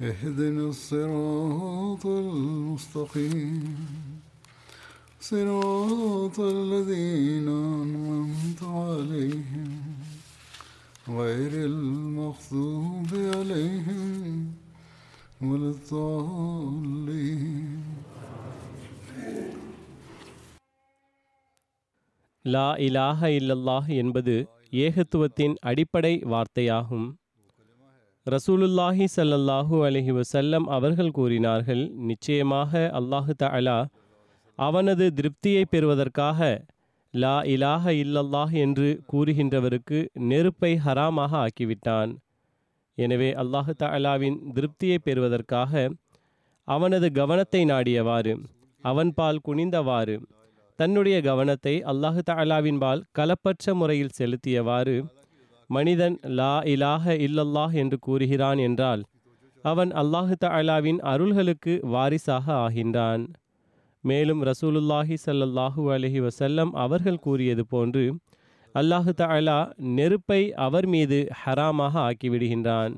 اهدنا الصراط المستقيم صراط الذين أنعمت عليهم غير المغضوب عليهم ولا الضالين லா இலாஹ இல்லல்லாஹ் என்பது ஏகத்துவத்தின் அடிப்படை வார்த்தையாகும் ரசூலுல்லாஹி சல்லல்லாஹு அலஹி வசல்லம் அவர்கள் கூறினார்கள் நிச்சயமாக அல்லாஹு தலா அவனது திருப்தியை பெறுவதற்காக லா இலாஹ இல்லல்லாஹ் என்று கூறுகின்றவருக்கு நெருப்பை ஹராமாக ஆக்கிவிட்டான். எனவே அல்லாஹு தஆலாவின் திருப்தியை பெறுவதற்காக அவனது கவனத்தை நாடியவாறு அவன்பால் குனிந்தவாறு தன்னுடைய கவனத்தை அல்லாஹு தஆலாவின்பால் கலப்பற்ற முறையில் செலுத்தியவாறு மனிதன் லா இலாஹ இல்லல்லாஹ் என்று கூறுகிறான் என்றால் அவன் அல்லாஹு தாலாவின் அருள்களுக்கு வாரிசாக ஆகின்றான். மேலும் ரசூலுல்லாஹி ஸல்லல்லாஹு அலஹி வசல்லம் அவர்கள் கூறியது போன்று அல்லாஹு தாலா நெருப்பை அவர் மீது ஹராமாக ஆக்கிவிடுகின்றான்.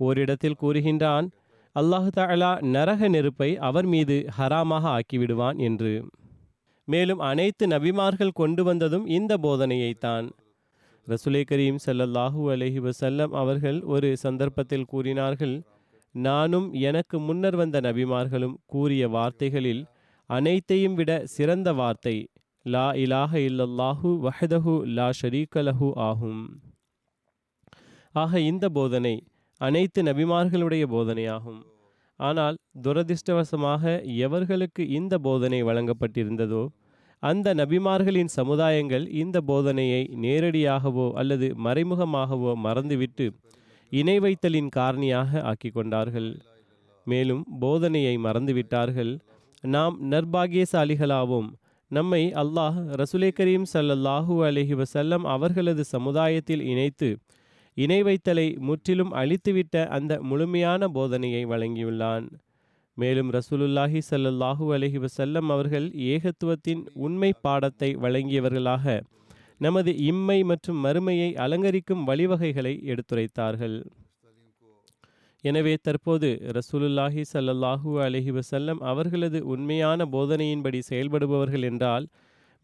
ஓரிடத்தில் கூறுகின்றான் அல்லாஹு தாலா நரக நெருப்பை அவர் மீது ஹராமாக ஆக்கிவிடுவான் என்று. மேலும் அனைத்து நபிமார்கள் கொண்டு வந்ததும் இந்த போதனையைத்தான். ரசுலே கரீம் சல்லல்லாஹூ அலஹி வசல்லம் அவர்கள் ஒரு சந்தர்ப்பத்தில் கூறினார்கள் நானும் எனக்கு முன்னர் வந்த நபிமார்களும் கூறிய வார்த்தைகளில் அனைத்தையும் விட சிறந்த வார்த்தை லா இலாஹ இல்லல்லாஹு வஹதஹு லா ஷரீக ஆகும். ஆக இந்த போதனை அனைத்து நபிமார்களுடைய போதனையாகும். ஆனால் துரதிர்ஷ்டவசமாக எவர்களுக்கு இந்த போதனை வழங்கப்பட்டிருந்ததோ அந்த நபிமார்களின் சமுதாயங்கள் இந்த போதனையை நேரடியாகவோ அல்லது மறைமுகமாகவோ மறந்துவிட்டு இணை வைத்தலின் காரணியாக ஆக்கி கொண்டார்கள் மேலும் போதனையை மறந்துவிட்டார்கள். நாம் நர்பாகியசாலிகளாவோம் நம்மை அல்லாஹ் ரசுலே கரீம் சல்லல்லாஹூ அலஹி வசல்லம் அவர்களது சமுதாயத்தில் இணைத்து இணை வைத்தலை முற்றிலும் அழித்துவிட்ட அந்த முழுமையான போதனையை வழங்கியுள்ளான். மேலும் ரசூலுல்லாஹி சல்லல்லாஹு அலஹி வசல்லம் அவர்கள் ஏகத்துவத்தின் உண்மை பாடத்தை வழங்கியவர்களாக நமது இம்மை மற்றும் மறுமையை அலங்கரிக்கும் வழிவகைகளை எடுத்துரைத்தார்கள். எனவே தற்போது ரசூலுல்லாஹி சல்லல்லாஹூ அலஹி வசல்லம் அவர்களது உண்மையான போதனையின்படி செயல்படுபவர்கள் என்றால்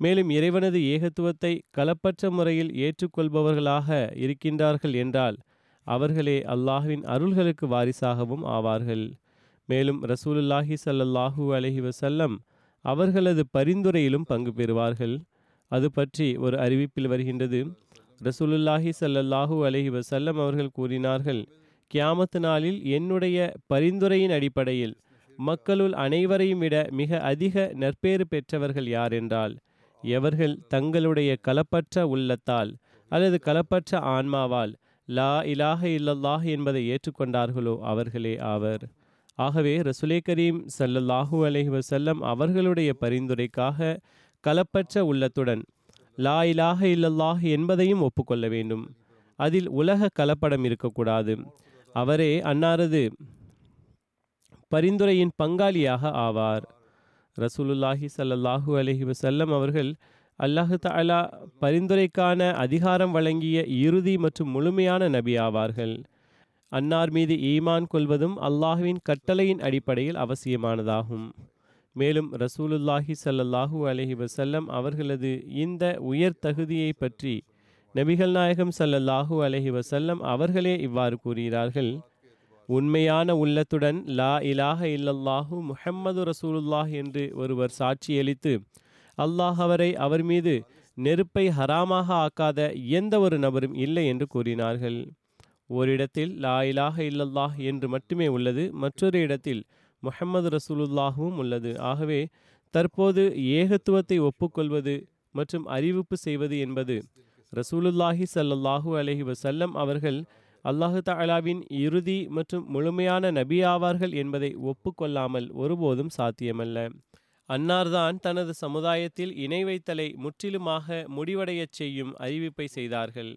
மேலும் இறைவனது ஏகத்துவத்தை களப்பற்ற முறையில் ஏற்றுக்கொள்பவர்களாக இருக்கின்றார்கள் என்றால் அவர்களே அல்லாஹ்வின் அருள்களுக்கு வாரிசாகவும் ஆவார்கள். மேலும் ரசூலுல்லாஹி சல்லல்லாஹூ அலஹி வசல்லம் அவர்களது பரிந்துரையிலும் பங்கு பெறுவார்கள். அது பற்றி ஒரு அறிவிப்பில் வருகின்றது. ரசூலுல்லாஹி சல்லல்லாஹூ அலஹி வசல்லம் அவர்கள் கூறினார்கள் கியாமத்து நாளில் என்னுடைய பரிந்துரையின் அடிப்படையில் மக்களுள் அனைவரையும் விட மிக அதிக நற்பேறு பெற்றவர்கள் யார் என்றால் எவர்கள் தங்களுடைய கலப்பற்ற உள்ளத்தால் அல்லது கலப்பற்ற ஆன்மாவால் லா இலாஹ இல்லல்லாஹ் என்பதை ஏற்றுக்கொண்டார்களோ அவர்களே ஆவர். ஆகவே ரசுலே கரீம் சல்லல்லாஹூ அலஹி வசல்லம் அவர்களுடைய பரிந்துரைக்காக கலப்பற்ற உள்ளத்துடன் லா இலாஹ இல்லல்லாஹ் என்பதையும் ஒப்புக்கொள்ள வேண்டும். அதில் உலக கலப்படம் இருக்கக்கூடாது. அவரே அன்னாரது பரிந்துரையின் பங்காளியாக ஆவார். ரசூலுல்லாஹி சல்லல்லாஹூ அலஹி வசல்லம் அவர்கள் அல்லாஹு தாலா பரிந்துரைக்கான அதிகாரம் வழங்கிய இறுதி மற்றும் முழுமையான நபி ஆவார்கள். அன்னார் மீது ஈமான் கொள்வதும் அல்லாஹுவின் கட்டளையின் அடிப்படையில் அவசியமானதாகும். மேலும் ரசூலுல்லாஹி சல்லல்லாஹூ அலஹி வசல்லம் அவர்களது இந்த உயர் தகுதியை பற்றி நபிகள் நாயகம் சல்லல்லாஹூ அலஹி வசல்லம் அவர்களே இவ்வாறு கூறுகிறார்கள். உண்மையான உள்ளத்துடன் லா இலாஹ இல்லல்லாஹு முஹம்மது ரசூலுல்லாஹ் என்று ஒருவர் சாட்சியளித்து அல்லாஹ் அவரை அவர் மீது நெருப்பை ஹராமாக ஆக்காத எந்த ஒரு நபரும் இல்லை என்று கூறினார்கள். ஓரிடத்தில் லா இலாஹ இல்லல்லாஹ் என்று மட்டுமே உள்ளது மற்றொரு இடத்தில் முஹம்மது ரசூலுல்லாகவும் உள்ளது. ஆகவே தற்போது ஏகத்துவத்தை ஒப்புக்கொள்வது மற்றும் அறிவிப்பு செய்வது என்பது ரசூலுல்லாஹி ஸல்லல்லாஹு அலஹி வசல்லம் அவர்கள் அல்லாஹு தாலாவின் இறுதி மற்றும் முழுமையான நபி ஆவார்கள் என்பதை ஒப்புக்கொள்ளாமல் ஒருபோதும் சாத்தியமல்ல. அன்னார்தான் தனது சமுதாயத்தில் இணை வைத்தலை முற்றிலுமாக முடிவடையச் செய்யும் அறிவிப்பை செய்தார்கள்.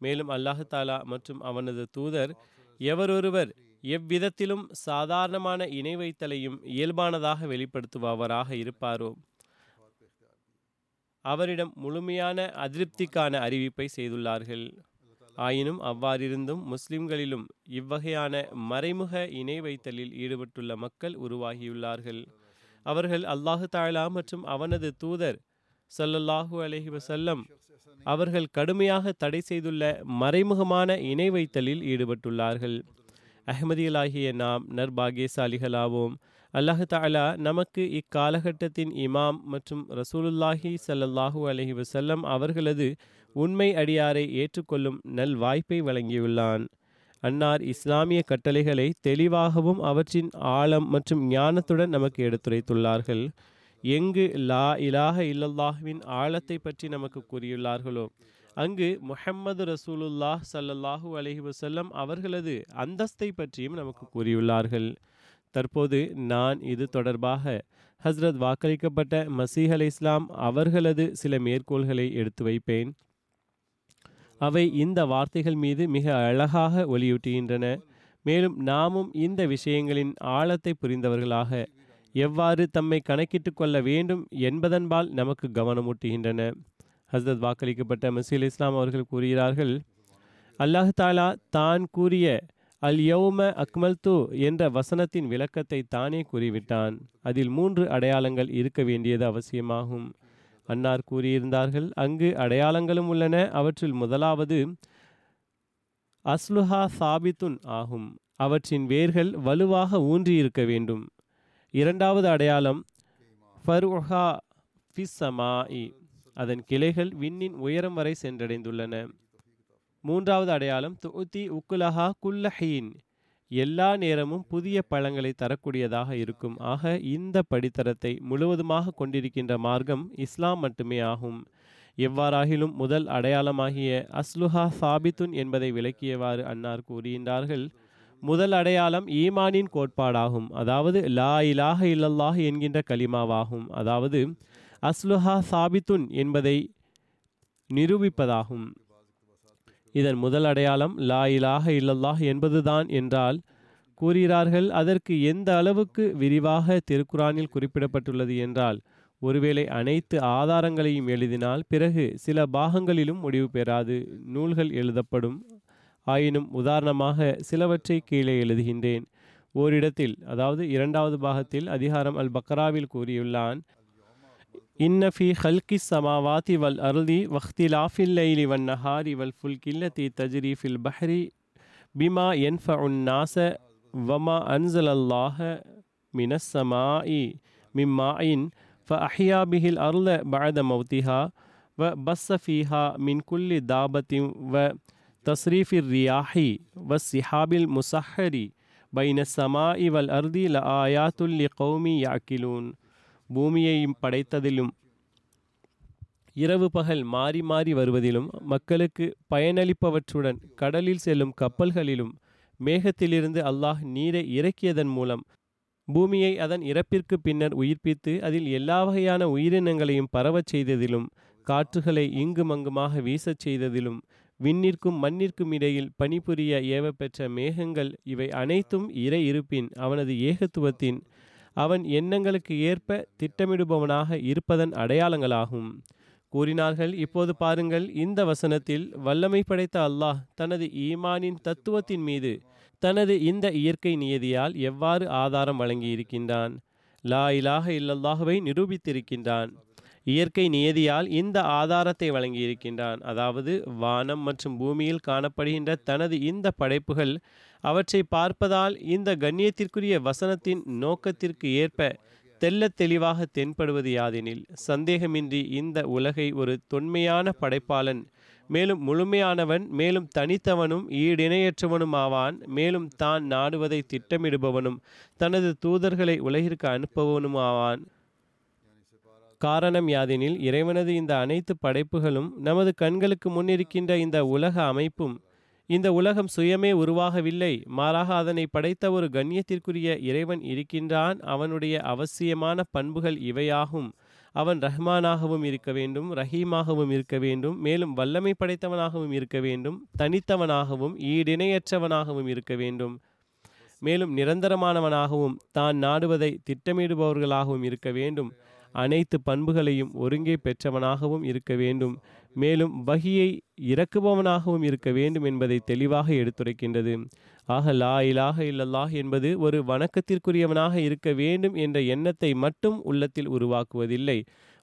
மேலும் அல்லாஹு தாலா மற்றும் அவனது தூதர் எவரொருவர் எவ்விதத்திலும் சாதாரணமான இணை வைத்தலையும் இயல்பானதாக வெளிப்படுத்துபவராக இருப்பாரோ? அவரிடம் முழுமையான அதிருப்திக்கான அறிவிப்பை செய்துள்ளார்கள். ஆயினும் அவ்வாறிருந்தும் முஸ்லிம்களிலும் இவ்வகையான மறைமுக இணை வைத்தலில் ஈடுபட்டுள்ள மக்கள் உருவாகியுள்ளார்கள். அவர்கள் அல்லாஹு தாலா மற்றும் அவனது தூதர் சல்லல்லாஹூ அலஹி வசல்லம் அவர்கள் கடுமையாக தடை செய்துள்ள மறைமுகமான இணை வைத்தலில் ஈடுபட்டுள்ளார்கள். அஹ்மதியலாகிய நாம் நற்பாகியசாலிகளாவோம். அல்லாஹு தாலா நமக்கு இக்காலகட்டத்தின் இமாம் மற்றும் ரசூலுல்லாஹி ஸல்லல்லாஹு அலஹி வசல்லம் அவர்களது உண்மை அடியாரை ஏற்றுக்கொள்ளும் நல் வாய்ப்பை வழங்கியுள்ளான். அன்னார் இஸ்லாமிய கட்டளைகளை தெளிவாகவும் அவற்றின் ஆழம் மற்றும் ஞானத்துடன் நமக்கு எடுத்துரைத்துள்ளார்கள். எங்கு லா இலாஹ இல்லல்லாஹ்வின் ஆழத்தை பற்றி நமக்கு கூறியுள்ளார்களோ அங்கு முஹம்மது ரசூலுல்லாஹ் ஸல்லல்லாஹு அலஹி வசல்லம் அவர்களது அந்தஸ்தை பற்றியும் நமக்கு கூறியுள்ளார்கள். தற்போது நான் இது தொடர்பாக ஹஸ்ரத் வாக்களிக்கப்பட்ட மசீஹ் அலி இஸ்லாம் அவர்களது சில மேற்கோள்களை எடுத்து வைப்பேன். அவை இந்த வார்த்தைகள் மீது மிக அழகாக ஒளியூட்டுகின்றன மேலும் நாமும் இந்த விஷயங்களின் ஆழத்தை புரிந்தவர்களாக எவ்வாறு தம்மை கணக்கிட்டு கொள்ள வேண்டும் என்பதன்பால் நமக்கு கவனமூட்டுகின்றன. ஹஸ்ரத் வாக்களிக்கப்பட்ட மசீல் இஸ்லாம் அவர்கள் கூறுகிறார்கள் அல்லாஹ் தாலா தான் கூறிய அல் யௌம அக்மல்து என்ற வசனத்தின் விளக்கத்தை தானே கூறிவிட்டான். அதில் மூன்று அடையாளங்கள் இருக்க வேண்டியது அவசியமாகும். அன்னார் கூறியிருந்தார்கள் அங்கு அடையாளங்களும் உள்ளன அவற்றில் முதலாவது அஸ்லுஹா சாபித்துன் ஆகும். அவற்றின் வேர்கள் வலுவாக ஊன்றி இருக்க வேண்டும். இரண்டாவது அடையாளம் ஃபருஹா ஃபிஸ்ஸமாஇ அதன் கிளைகள் விண்ணின் உயரம் வரை சென்றடைந்துள்ளன. மூன்றாவது அடையாளம் துத்தி உக்குலஹா குல்லஹீன் எல்லா நேரமும் புதிய பழங்களை தரக்கூடியதாக இருக்கும். ஆக இந்த படித்தரத்தை முழுவதுமாக கொண்டிருக்கின்ற மார்க்கம் இஸ்லாம் மட்டுமே ஆகும். எவ்வாறாகிலும் முதல் அடையாளமாகிய அஸ்லுஹா சாபித்துன் என்பதை விளக்கியவாறு அன்னார் கூறுகின்றார்கள் முதல் அடையாளம் ஈமானின் கோட்பாடாகும். அதாவது லா இலாஹ இல்லல்லாஹ் என்கின்ற கலிமாவாகும் அதாவது அஸ்லுஹா சாபித்துன் என்பதை நிரூபிப்பதாகும். இதன் முதல் அடையாளம் லா இலாஹ இல்லல்லாஹ் என்பதுதான் என்றால் கூறுகிறார்கள் அதற்கு எந்த அளவுக்கு விரிவாக திருக்குரானில் குறிப்பிடப்பட்டுள்ளது என்றால் ஒருவேளை அனைத்து ஆதாரங்களையும் எழுதினால் பிறகு சில பாகங்களிலும் முடிவு பெறாது. நூல்கள் எழுதப்படும் ஆயினும் உதாரணமாக சிலவற்றை கீழே எழுதுகின்றேன். ஓரிடத்தில் அதாவது இரண்டாவது பாகத்தில் அதிகாரம் அல் பக்ராவில் கூறியுள்ளான் இன்னஃபி ஹல்கி சமாவாதி வல் அருதி வஹ்திலாஃபில் லைலி வன் நஹாரி வல் ஃபுல் கில்லத்தி தஜ்ரீஃபில் பஹ்ரி பிமா என்ஃப உன் நாச வமா அன்சலல்லாஹ மினஸ்ஸமா இ மிம்மா ஃப அஹியா அருள பழத மௌத்திஹா வ பஸ்ஸ ஃபீஹா மின் குல்லி தாபத்திம் வ தஸ்ரீஃப் ரியாஹி வஸ் சிஹாபில் முசஹரி பைன சமா இவல் அர்தி ல ஆயாத்துல்லி படைத்ததிலும் இரவு பகல் மாறி மாறி வருவதிலும் மக்களுக்கு பயனளிப்பவற்றுடன் கடலில் செல்லும் கப்பல்களிலும் மேகத்திலிருந்து அல்லாஹ் நீரை இறக்கியதன் மூலம் பூமியை அதன் இறப்பிற்கு பின்னர் உயிர்ப்பித்து அதில் எல்லா வகையான உயிரினங்களையும் பரவச் செய்ததிலும் காற்றுகளை இங்குமங்குமாக வீசச் செய்ததிலும் விண்ணிற்கும் மண்ணிற்கும் இடையில் பணிபுரிய ஏவப்பெற்ற மேகங்கள் இவை அனைத்தும் இறை இருப்பின் அவனது ஏகத்துவத்தின். அவன் எண்ணங்களுக்கு ஏற்ப திட்டமிடுபவனாக இருப்பதன் அடையாளங்களாகும். கூறினார்கள் இப்போது பாருங்கள் இந்த வசனத்தில் வல்லமை படைத்த அல்லாஹ் தனது ஈமானின் தத்துவத்தின் மீது தனது இந்த இயற்கை நியதியால் எவ்வாறு ஆதாரம் வழங்கியிருக்கின்றான்? லா இலாக இல்லல்லாஹுவை நிரூபித்திருக்கின்றான். இயற்கை நியதியால் இந்த ஆதாரத்தை வழங்கியிருக்கின்றான். அதாவது வானம் மற்றும் பூமியில் காணப்படுகின்ற தனது இந்த படைப்புகள் அவற்றை பார்ப்பதால் இந்த கண்ணியத்திற்குரிய வசனத்தின் நோக்கத்திற்கு ஏற்ப தெல்ல தெளிவாக தென்படுவது யாதெனில் சந்தேகமின்றி இந்த உலகை ஒரு தொன்மையான படைப்பாளன் மேலும் முழுமையானவன் மேலும் தனித்தவனும் ஈடிணையற்றவனும் ஆவான் மேலும் தான் நாடுவதை திட்டமிடுபவனும் தனது தூதர்களை உலகிற்கு அனுப்பவனும் ஆவான். காரணம் யாதெனில் இறைவனது இந்த அனைத்து படைப்புகளும் நமது கண்களுக்கு முன்னிருக்கின்ற இந்த உலக அமைப்பும் இந்த உலகம் சுயமே உருவாகவில்லை மாறாக அதனை படைத்த ஒரு கண்ணியத்திற்குரிய இறைவன் இருக்கின்றான் அவனுடைய அவசியமான பண்புகள் இவையாகும். அவன் ரஹ்மானாகவும் இருக்க வேண்டும் ரஹீமாகவும் இருக்க வேண்டும் மேலும் வல்லமை படைத்தவனாகவும் இருக்க வேண்டும் தனித்தவனாகவும் ஈடிணையற்றவனாகவும் இருக்க வேண்டும். மேலும் நிரந்தரமானவனாகவும் தான் நாடுவதை திட்டமிடுபவர்களாகவும் இருக்க வேண்டும். அனைத்து பண்புகளையும் ஒருங்கே பெற்றவனாகவும் இருக்க வேண்டும். மேலும் வகியை இறக்குபவனாகவும் இருக்க வேண்டும் என்பதை தெளிவாக எடுத்துரைக்கின்றது. ஆக லா இலாக இல்லல்லாஹ் என்பது ஒரு வணக்கத்திற்குரியவனாக இருக்க வேண்டும் என்ற எண்ணத்தை மட்டும் உள்ளத்தில் உருவாக்குவதில்லை.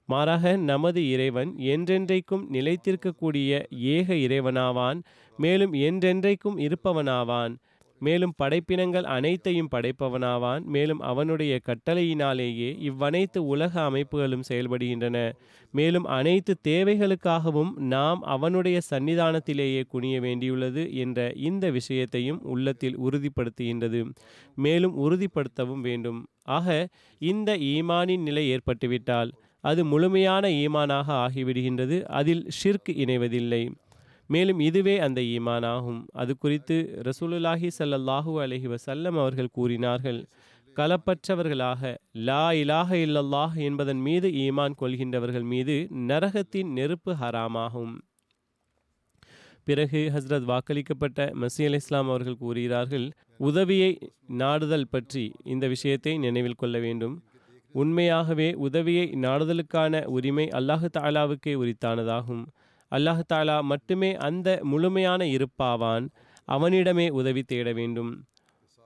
மாறாக நமது இறைவன் என்றென்றைக்கும் நிலைத்திருக்கக்கூடிய ஏக இறைவனாவான் மேலும் என்றென்றைக்கும் இருப்பவனாவான். மேலும் படைப்பினங்கள் அனைத்தையும் படைப்பவனாவான். மேலும் அவனுடைய கட்டளையினாலேயே இவ்வனைத்து உலக அமைப்புகளும் செயல்படுகின்றன. மேலும் அனைத்து தேவைகளுக்காகவும் நாம் அவனுடைய சன்னிதானத்திலேயே குனிய வேண்டியுள்ளது என்ற இந்த விஷயத்தையும் உள்ளத்தில் உறுதிப்படுத்துகின்றது. மேலும் உறுதிப்படுத்தவும் வேண்டும். ஆக இந்த ஈமானின் நிலை ஏற்பட்டுவிட்டால் அது முழுமையான ஈமானாக ஆகிவிடுகின்றது. அதில் ஷிர்க் இணைவதில்லை. மேலும் இதுவே அந்த ஈமானாகும். அது குறித்து ரசூலுல்லாஹி ஸல்லல்லாஹு அலஹி வசல்லம் அவர்கள் கூறினார்கள். கலப்பற்றவர்களாக லா இலாஹ இல்லல்லாஹ் என்பதன் மீது ஈமான் கொள்கின்றவர்கள் மீது நரகத்தின் நெருப்பு ஹராமாகும். பிறகு ஹஸ்ரத் வாக்களிக்கப்பட்ட மசி அலி இஸ்லாம் அவர்கள் கூறுகிறார்கள் உதவியை நாடுதல் பற்றி இந்த விஷயத்தை நினைவில் கொள்ள வேண்டும். உண்மையாகவே உதவியை நாடுதலுக்கான உரிமை அல்லாஹு தாலாவுக்கே உரித்தானதாகும். அல்லாஹ் தாலா மட்டுமே அந்த முழுமையான இருப்பாவான். அவனிடமே உதவி தேட வேண்டும்.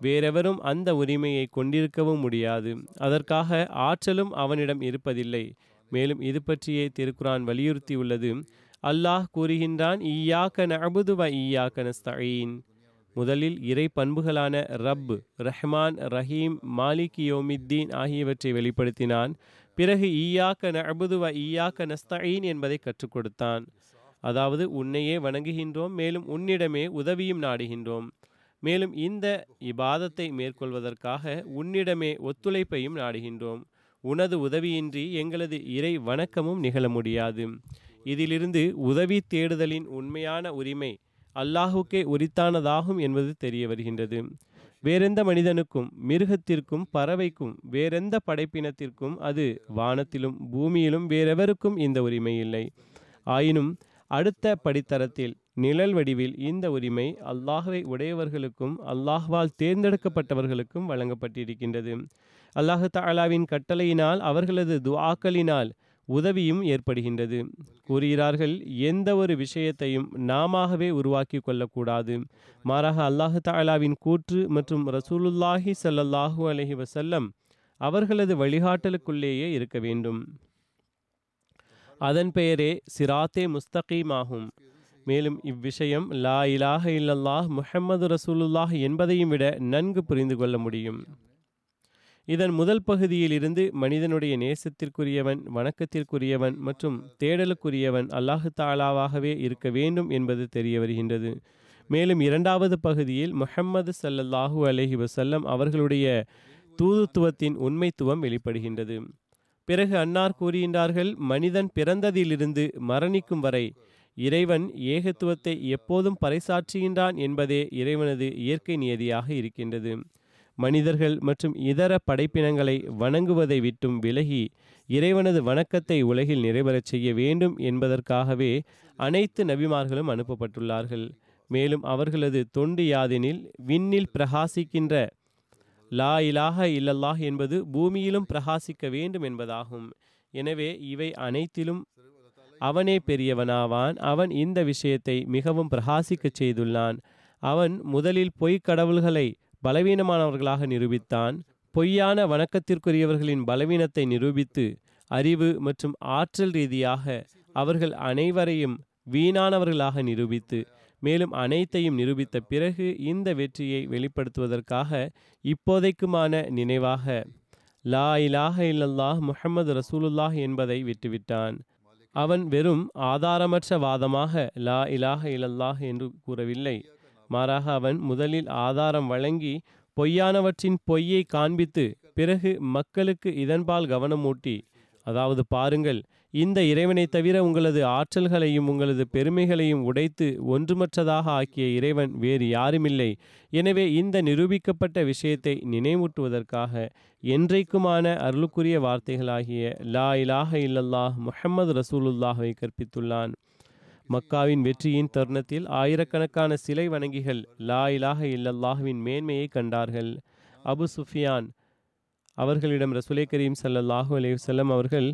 வேறெவரும் அந்த உரிமையை கொண்டிருக்கவும் முடியாது. அதற்காக ஆற்றலும் அவனிடம் இருப்பதில்லை. மேலும் இது பற்றியே திருக்குரான் வலியுறுத்தியுள்ளது அல்லாஹ் கூறுகின்றான் ஈயாக்க நபுது வ ஈயாக்க நஸ்தீன் முதலில் இறை பண்புகளான ரப் ரஹ்மான் ரஹீம் மாலிக் யோமித்தீன் ஆகியவற்றை வெளிப்படுத்தினான். பிறகு ஈயாக்க நபுது வ ஈயாக்க நஸ்தீன் என்பதை கற்றுக் கொடுத்தான். அதாவது உன்னையே வணங்குகின்றோம் மேலும் உன்னிடமே உதவியும் நாடுகின்றோம். மேலும் இந்த இபாதத்தை மேற்கொள்வதற்காக உன்னிடமே ஒத்துழைப்பையும் நாடுகின்றோம். உனது உதவியின்றி எங்களது இறை வணக்கமும் நிகழ முடியாது. இதிலிருந்து உதவி தேடுதலின் உண்மையான உரிமை அல்லாஹுக்கே உரித்தானதாகும் என்பது தெரிய வருகின்றது. வேறெந்த மனிதனுக்கும் மிருகத்திற்கும் பறவைக்கும் வேறெந்த படைப்பினத்திற்கும் அது வானத்திலும் பூமியிலும் வேறெவருக்கும் இந்த உரிமை இல்லை. ஆயினும் அடுத்த படித்தரத்தில் நிழல் வடிவில் இந்த உரிமை அல்லாஹுவை உடையவர்களுக்கும் அல்லாஹ்வால் தேர்ந்தெடுக்கப்பட்டவர்களுக்கும் வழங்கப்பட்டிருக்கின்றது. அல்லாஹு தாலாவின் கட்டளையினால் அவர்களது துவாக்களினால் உதவியும் ஏற்படுகின்றது. கூறுகிறார்கள் எந்த ஒரு விஷயத்தையும் நாமவே உருவாக்கி கொள்ளக்கூடாது. மாறாக அல்லாஹு தாலாவின் கூற்று மற்றும் ரசூலுல்லாஹி ஸல்லல்லாஹு அலஹி வசல்லம் அவர்களது வழிகாட்டலுக்குள்ளேயே இருக்க வேண்டும். அதன் பெயரே சிராத்தே முஸ்தகீமாகும். மேலும் இவ்விஷயம் லா இலாஹ இல்லல்லாஹ் முஹம்மது ரசூலுல்லாஹ் என்பதையும் விட நன்கு புரிந்து கொள்ள முடியும். இதன் முதல் பகுதியிலிருந்து மனிதனுடைய நேசத்திற்குரியவன் வணக்கத்திற்குரியவன் மற்றும் தேடலுக்குரியவன் அல்லாஹு தாலாவாகவே இருக்க வேண்டும் என்பது தெரிய வருகின்றது. மேலும் இரண்டாவது பகுதியில் முஹம்மது சல்லல்லாஹூ அலஹி வசல்லம் அவர்களுடைய தூதுத்துவத்தின் உண்மைத்துவம் வெளிப்படுகின்றது. பிறகு அன்னார் கூறுகின்றார்கள் மனிதன் பிறந்ததிலிருந்து மரணிக்கும் வரை இறைவன் ஏகத்துவத்தை எப்போதும் பறைசாற்றுகின்றான் என்பதே இறைவனது இயற்கை நியதியாக இருக்கின்றது. மனிதர்கள் மற்றும் இதர படைப்பினங்களை வணங்குவதை விட்டும் விலகி இறைவனது வணக்கத்தை உலகில் நிறைவேறச் செய்ய வேண்டும் என்பதற்காகவே அனைத்து நபிமார்களும் அனுப்பப்பட்டுள்ளார்கள். மேலும் அவர்களது தொண்டு யாதெனில் விண்ணில் பிரகாசிக்கின்ற லா இலாஹ இல்லல்லாஹ் என்பது பூமியிலும் பிரகாசிக்க வேண்டும் என்பதாகும். எனவே இவை அனைத்திலும் அவனே பெரியவனாவான். அவன் இந்த விஷயத்தை மிகவும் பிரகாசிக்கச் செய்துள்ளான். அவன் முதலில் பொய்க் கடவுள்களை பலவீனமானவர்களாக நிரூபித்தான். பொய்யான வணக்கத்திற்குரியவர்களின் பலவீனத்தை நிரூபித்து அறிவு மற்றும் ஆற்றல் ரீதியாக அவர்கள் அனைவரையும் வீணானவர்களாக நிரூபித்து மேலும் அனைத்தையும் நிரூபித்த பிறகு இந்த வெற்றியை வெளிப்படுத்துவதற்காக இப்போதைக்குமான நினைவாக லா இலாஹ இல்லல்லாஹ் முஹம்மது ரசூலுல்லாஹ் என்பதை விட்டுவிட்டான். அவன் வெறும் ஆதாரமற்ற வாதமாக லா இலாஹ இல்லல்லாஹ் என்று கூறவில்லை. மாறாக அவன் முதலில் ஆதாரம் வழங்கி பொய்யானவற்றின் பொய்யை காண்பித்து பிறகு மக்களுக்கு இதன்பால் கவனமூட்டி அதாவது பாருங்கள் இந்த இறைவனை தவிர உங்களது ஆற்றல்களையும் உங்களது பெருமைகளையும் உடைத்து ஒன்றுமற்றதாக ஆக்கிய இறைவன் வேறு யாருமில்லை. எனவே இந்த நிரூபிக்கப்பட்ட விஷயத்தை நினைவூட்டுவதற்காக என்றைக்குமான அருளுக்குரிய வார்த்தைகளாகிய லா இலாஹ இல்லல்லாஹ் முஹம்மது ரசூலுல்லாஹை கற்பித்துள்ளான். மக்காவின் வெற்றியின் தருணத்தில் ஆயிரக்கணக்கான சிலை வணங்கிகள் லா இலாஹ இல்லல்லாஹுவின் மேன்மையை கண்டார்கள். அபு சுஃபியான் அவர்களிடம் ரசுலை கரீம் சல்லாஹூ அலேவ் செல்லம் அவர்கள்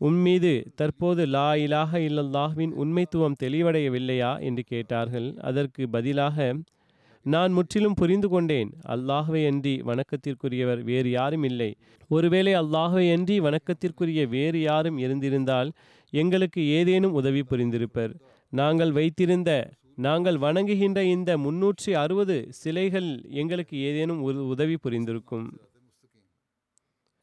உன்மீது தற்போது லா இலாஹ இல்லல்லாஹ்வின் உண்மைத்துவம் தெளிவடையவில்லையா? என்று கேட்டார்கள். அதற்கு பதிலாக நான் முற்றிலும் புரிந்து கொண்டேன். அல்லாஹ்வை அன்றி வணக்கத்திற்குரியவர் வேறு யாரும் இல்லை. ஒருவேளை அல்லாஹ்வை அன்றி வணக்கத்திற்குரிய வேறு யாரும் இருந்திருந்தால் எங்களுக்கு ஏதேனும் உதவி புரிந்திருப்பர். நாங்கள் வைத்திருந்த நாங்கள் வணங்குகின்ற இந்த முன்னூற்றி அறுபது சிலைகள் எங்களுக்கு ஏதேனும் உதவி புரிந்திருக்கும்.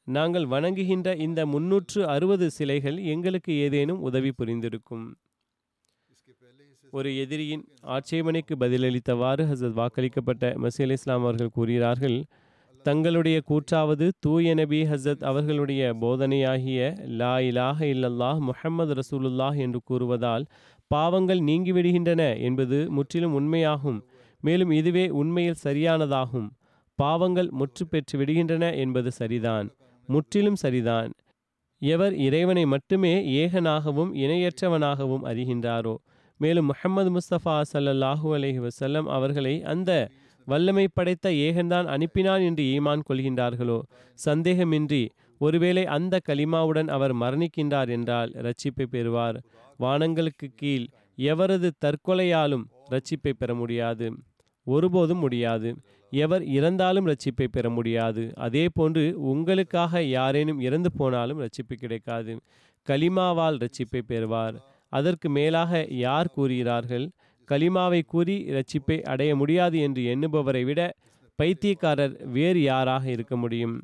நாங்கள் வணங்குகின்ற இந்த முன்னூற்று அறுபது சிலைகள் எங்களுக்கு ஏதேனும் உதவி புரிந்திருக்கும். ஒரு எதிரியின் ஆட்சேபனைக்கு பதிலளித்தவாறு ஹசத் வாக்களிக்கப்பட்ட மசீல் இஸ்லாம் அவர்கள் கூறுகிறார்கள் தங்களுடைய கூற்றாவது தூய நபி ஹசத் அவர்களுடைய போதனையாகிய லா இலாஹ இல்லல்லாஹ் முஹம்மது ரசூலுல்லாஹ் என்று கூறுவதால் பாவங்கள் நீங்கிவிடுகின்றன என்பது முற்றிலும் உண்மையாகும் மேலும் இதுவே உண்மையில் சரியானதாகும். பாவங்கள் முற்று பெற்று விடுகின்றன என்பது சரிதான். முற்றிலும் சரிதான். எவர் இறைவனை மட்டுமே ஏகனாகவும் இணையற்றவனாகவும் அறிகின்றாரோ? மேலும் முஹம்மது முஸ்தபா சல்லல்லாஹூ அலஹி வசல்லம் அவர்களை அந்த வல்லமை படைத்த ஏகன்தான் அனுப்பினான் என்று ஈமான் கொள்கின்றார்களோ? சந்தேகமின்றி ஒருவேளை அந்த கலிமாவுடன் அவர் மரணிக்கின்றார் என்றால் ரட்சிப்பை பெறுவார். வானங்களுக்கு கீழ் எவரது தற்கொலையாலும் ரட்சிப்பை பெற முடியாது. ஒருபோதும் முடியாது. எவர் இறந்தாலும் ரட்சிப்பை பெற முடியாது. அதே போன்று உங்களுக்காக யாரேனும் இறந்து போனாலும் ரட்சிப்பு கிடைக்காது. கலிமாவால் ரட்சிப்பை பெறுவார். அதற்கு மேலாக யார் கூறுகிறார்கள்? கலிமாவை கூறி ரட்சிப்பை அடைய முடியாது என்று எண்ணுபவரை விட பைத்தியக்காரர் வேறு யாராக இருக்க முடியும்?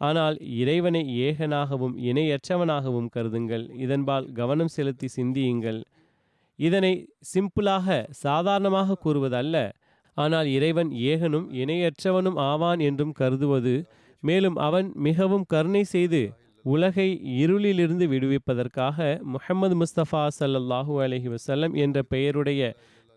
ஆனால் இறைவனை ஏகனாகவும் இணையற்றவனாகவும் கருதுங்கள். இதன்பால் கவனம் செலுத்தி சிந்தியுங்கள். இதனை சிம்பிளாக சாதாரணமாக கூறுவதல்ல. ஆனால் இறைவன் ஏகனும் இணையற்றவனும் ஆவான் என்றும் கருதுவது மேலும் அவன் மிகவும் கருணை செய்து உலகை இருளிலிருந்து விடுவிப்பதற்காக முஹம்மது முஸ்தபா சல்லல்லாஹூ அலஹி வசல்லம் என்ற பெயருடைய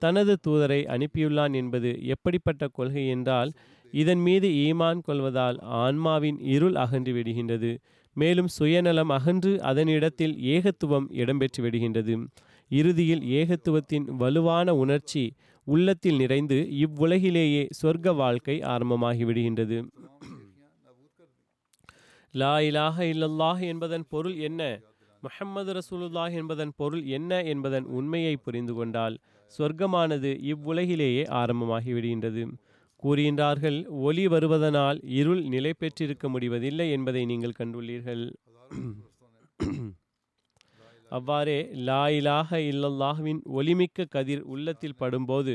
தனது தூதரை அனுப்பியுள்ளான் என்பது எப்படிப்பட்ட கொள்கை என்றால் இதன் மீது ஈமான் கொள்வதால் ஆன்மாவின் இருள் அகன்று விடுகின்றது மேலும் சுயநலம் அகன்று அதனிடத்தில் ஏகத்துவம் இடம்பெற்று விடுகின்றது. இறுதியில் ஏகத்துவத்தின் வலுவான உணர்ச்சி உள்ளத்தில் நிறைந்து இவ்வுலகிலேயே சொர்க்க வாழ்க்கை ஆரம்பமாகி விடுகின்றது லா இலாக இல்லல்லாஹ் என்பதன் பொருள் என்ன? முஹம்மது ரசூலுல்லாஹ் என்பதன் பொருள் என்ன என்பதன் உண்மையை புரிந்து கொண்டால் சொர்க்கமானது இவ்வுலகிலேயே ஆரம்பமாகி விடுகின்றது கூறுகின்றார்கள் ஒளி வருவதனால் இருள் நிலை பெற்றிருக்க முடிவதில்லை என்பதை நீங்கள் கண்டுள்ளீர்கள். அவ்வாறே லா இலாஹ இல்லல்லாஹ்வின் ஒளிமிக்க கதிர் உள்ளத்தில் படும்போது